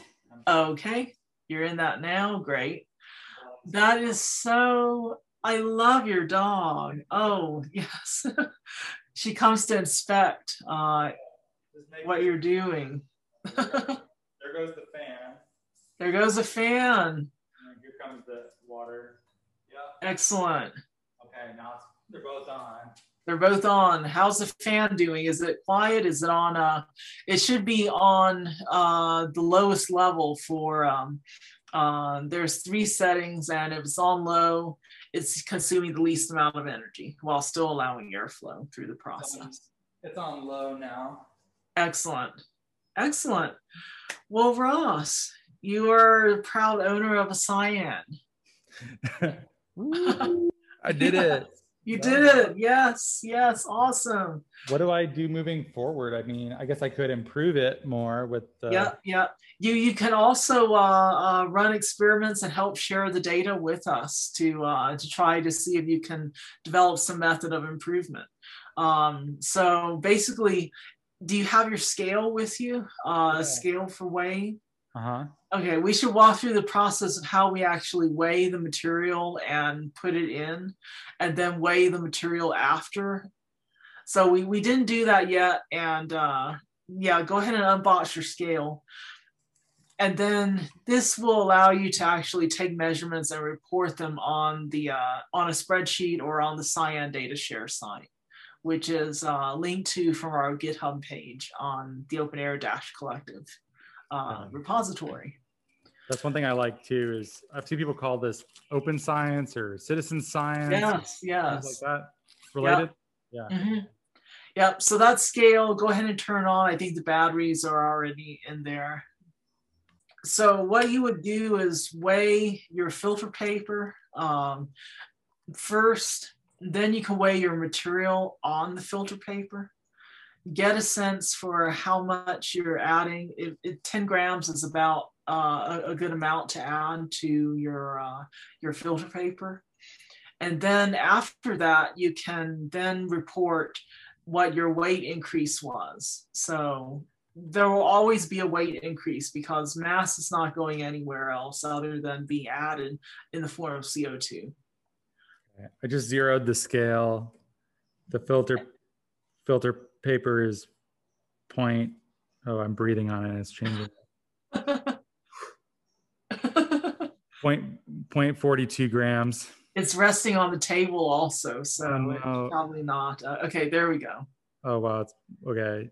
Okay, you're in that now. Great. That is so. I love your dog. Oh yes, she comes to inspect uh, what you're doing. there goes the fan. There goes the fan. And here comes the water. Yeah. Excellent. Okay, now they're both on. They're both on. How's the fan doing? Is it quiet? Is it on? Uh, it should be on uh, the lowest level for um, uh, there's three settings, and if it's on low, it's consuming the least amount of energy while still allowing airflow through the process. It's on low now. Excellent. Excellent. Well, Ross, you are a proud owner of a Cyan. I did it. You did it. Yes. Yes. Awesome. What do I do moving forward? I mean, I guess I could improve it more with the. Yeah. Yeah. You you can also uh, uh, run experiments and help share the data with us to uh, to try to see if you can develop some method of improvement. Um, so basically, do you have your scale with you? Uh, yeah. Scale for weighing. Uh-huh. Okay, we should walk through the process of how we actually weigh the material and put it in, and then weigh the material after. So we, we didn't do that yet. And uh, yeah, go ahead and unbox your scale. And then this will allow you to actually take measurements and report them on the uh, on a spreadsheet or on the Cyan data share site, which is uh, linked to from our GitHub page on the Open Air Dash Collective uh, repository. That's one thing I like too. Is I've seen people call this open science or citizen science. Yes, yes, like that related. Yep. Yeah. Mm-hmm. Yep. So that scale, go ahead and turn on. I think the batteries are already in there. So what you would do is weigh your filter paper um, first. Then you can weigh your material on the filter paper get a sense for how much you're adding. It, it 10 grams is about uh, a, a, good amount to add to your, uh, your filter paper. And then after that, you can then report what your weight increase was. So there will always be a weight increase because mass is not going anywhere else other than being added in the form of CO2. I just zeroed the scale. The filter filter paper is point. Oh, I'm breathing on it. It's changing. point point forty two grams. It's resting on the table also, so oh, probably not. Uh, okay, there we go. Oh wow, it's okay.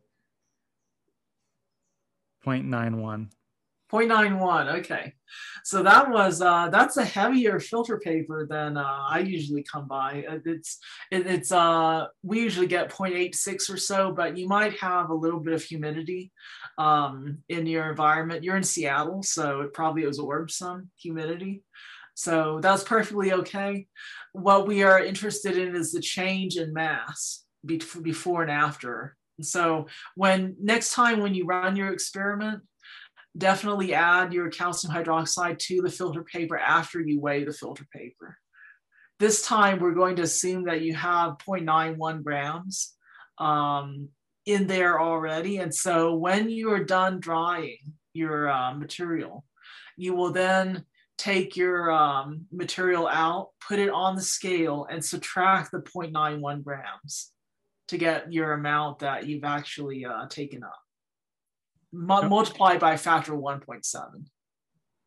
0.91. 0.91 okay. So that was uh, that's a heavier filter paper than uh, i usually come by. Uh, it's it, it's uh we usually get 0.86 or so but you might have a little bit of humidity um, in your environment. You're in seattle so it probably absorbs some humidity. So that's perfectly okay. What we are interested in is the change in mass before and after. So when next time when you run your experiment definitely add your calcium hydroxide to the filter paper after you weigh the filter paper. This time we're going to assume that you have 0.91 grams um, in there already. And so when you are done drying your uh, material, you will then take your um, material out, put it on the scale, and subtract the 0.91 grams to get your amount that you've actually uh, taken up. M- multiply by a factor of 1.7.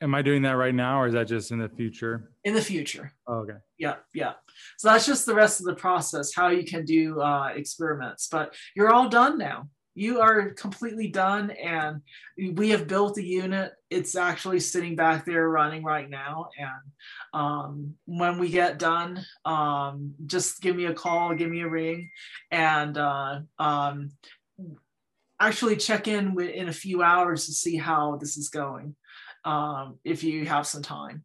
Am I doing that right now, or is that just in the future? In the future. Oh, okay. Yeah, yeah. So that's just the rest of the process, how you can do uh, experiments. But you're all done now. You are completely done, and we have built a unit. It's actually sitting back there running right now. And um, when we get done, um, just give me a call, give me a ring, and uh, um, actually check in in a few hours to see how this is going um, if you have some time.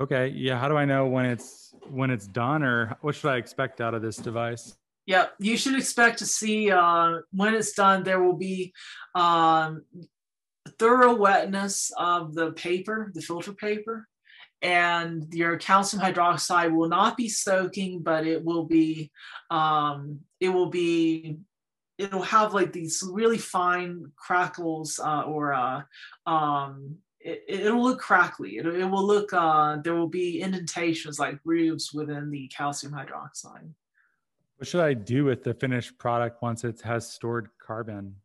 Okay. Yeah. How do I know when it's when it's done, or what should I expect out of this device? Yeah, you should expect to see uh, when it's done. There will be um, thorough wetness of the paper, the filter paper, and your calcium hydroxide will not be soaking, but it will be um, it will be it'll have like these really fine crackles uh, or uh, um, it, will look crackly. It, it will look, uh, there will be indentations like grooves within the calcium hydroxide. What should I do with the finished product once it has stored carbon?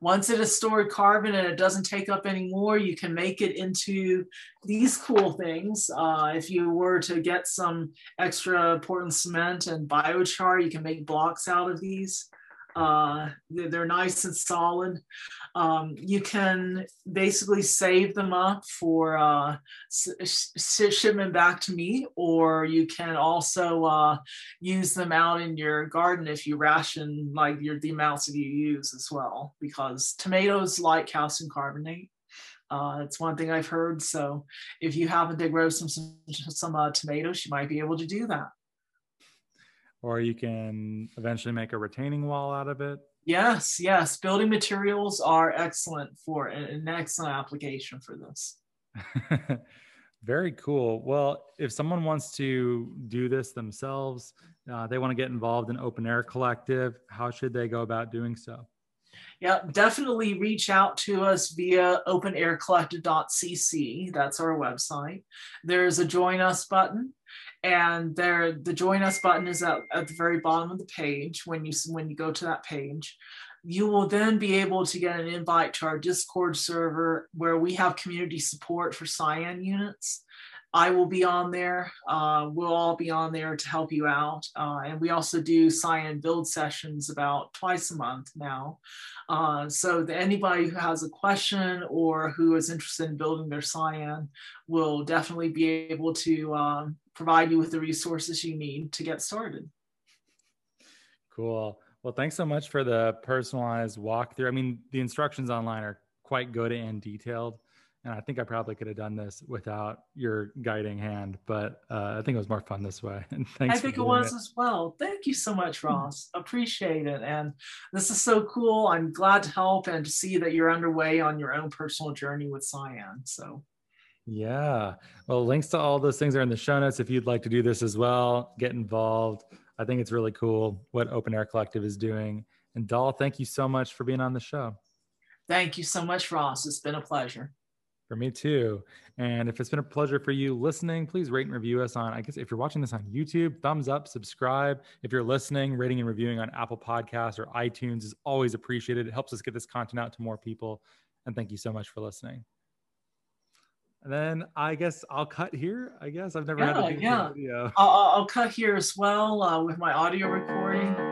Once it has stored carbon and it doesn't take up any more, you can make it into these cool things. Uh, if you were to get some extra Portland cement and biochar, you can make blocks out of these. Uh, they're nice and solid. Um, you can basically save them up for uh, shipment back to me, or you can also uh, use them out in your garden if you ration like your the amounts that you use as well, because tomatoes like calcium carbonate. Uh, it's one thing I've heard. So if you happen to grow some some, some uh, tomatoes, you might be able to do that or you can eventually make a retaining wall out of it. Yes, yes. Building materials are excellent for an excellent application for this. Very cool. Well, if someone wants to do this themselves, uh, they want to get involved in Open Air Collective, how should they go about doing so? Yeah, definitely reach out to us via openaircollective.cc. That's our website. There's a join us button and there the join us button is at, at the very bottom of the page when you when you go to that page. You will then be able to get an invite to our discord server where we have community support for cyan units I will be on there. Uh, we'll all be on there to help you out. Uh, and we also do cyan build sessions about twice a month now. Uh, so anybody who has a question or who is interested in building their cyan will definitely be able to um, provide you with the resources you need to get started. Cool. Well, thanks so much for the personalized walkthrough. I mean, the instructions online are quite good and detailed and I think I probably could have done this without your guiding hand, but uh, I think it was more fun this way. And thanks. I think it was it. as well. Thank you so much, hmm. Ross. Appreciate it. And this is so cool. I'm glad to help and to see that you're underway on your own personal journey with Cyan. So. Yeah. Well, links to all those things are in the show notes. If you'd like to do this as well, get involved. I think it's really cool what Open Air Collective is doing. And Dahl, thank you so much for being on the show. Thank you so much, Ross. It's been a pleasure. For me too. And if it's been a pleasure for you listening, please rate and review us on, I guess, if you're watching this on YouTube, thumbs up, subscribe. If you're listening, rating and reviewing on Apple Podcasts or iTunes is always appreciated. It helps us get this content out to more people. And thank you so much for listening. And then I guess I'll cut here. I guess I've never yeah, had to do yeah. video. I'll, I'll cut here as well uh, with my audio recording.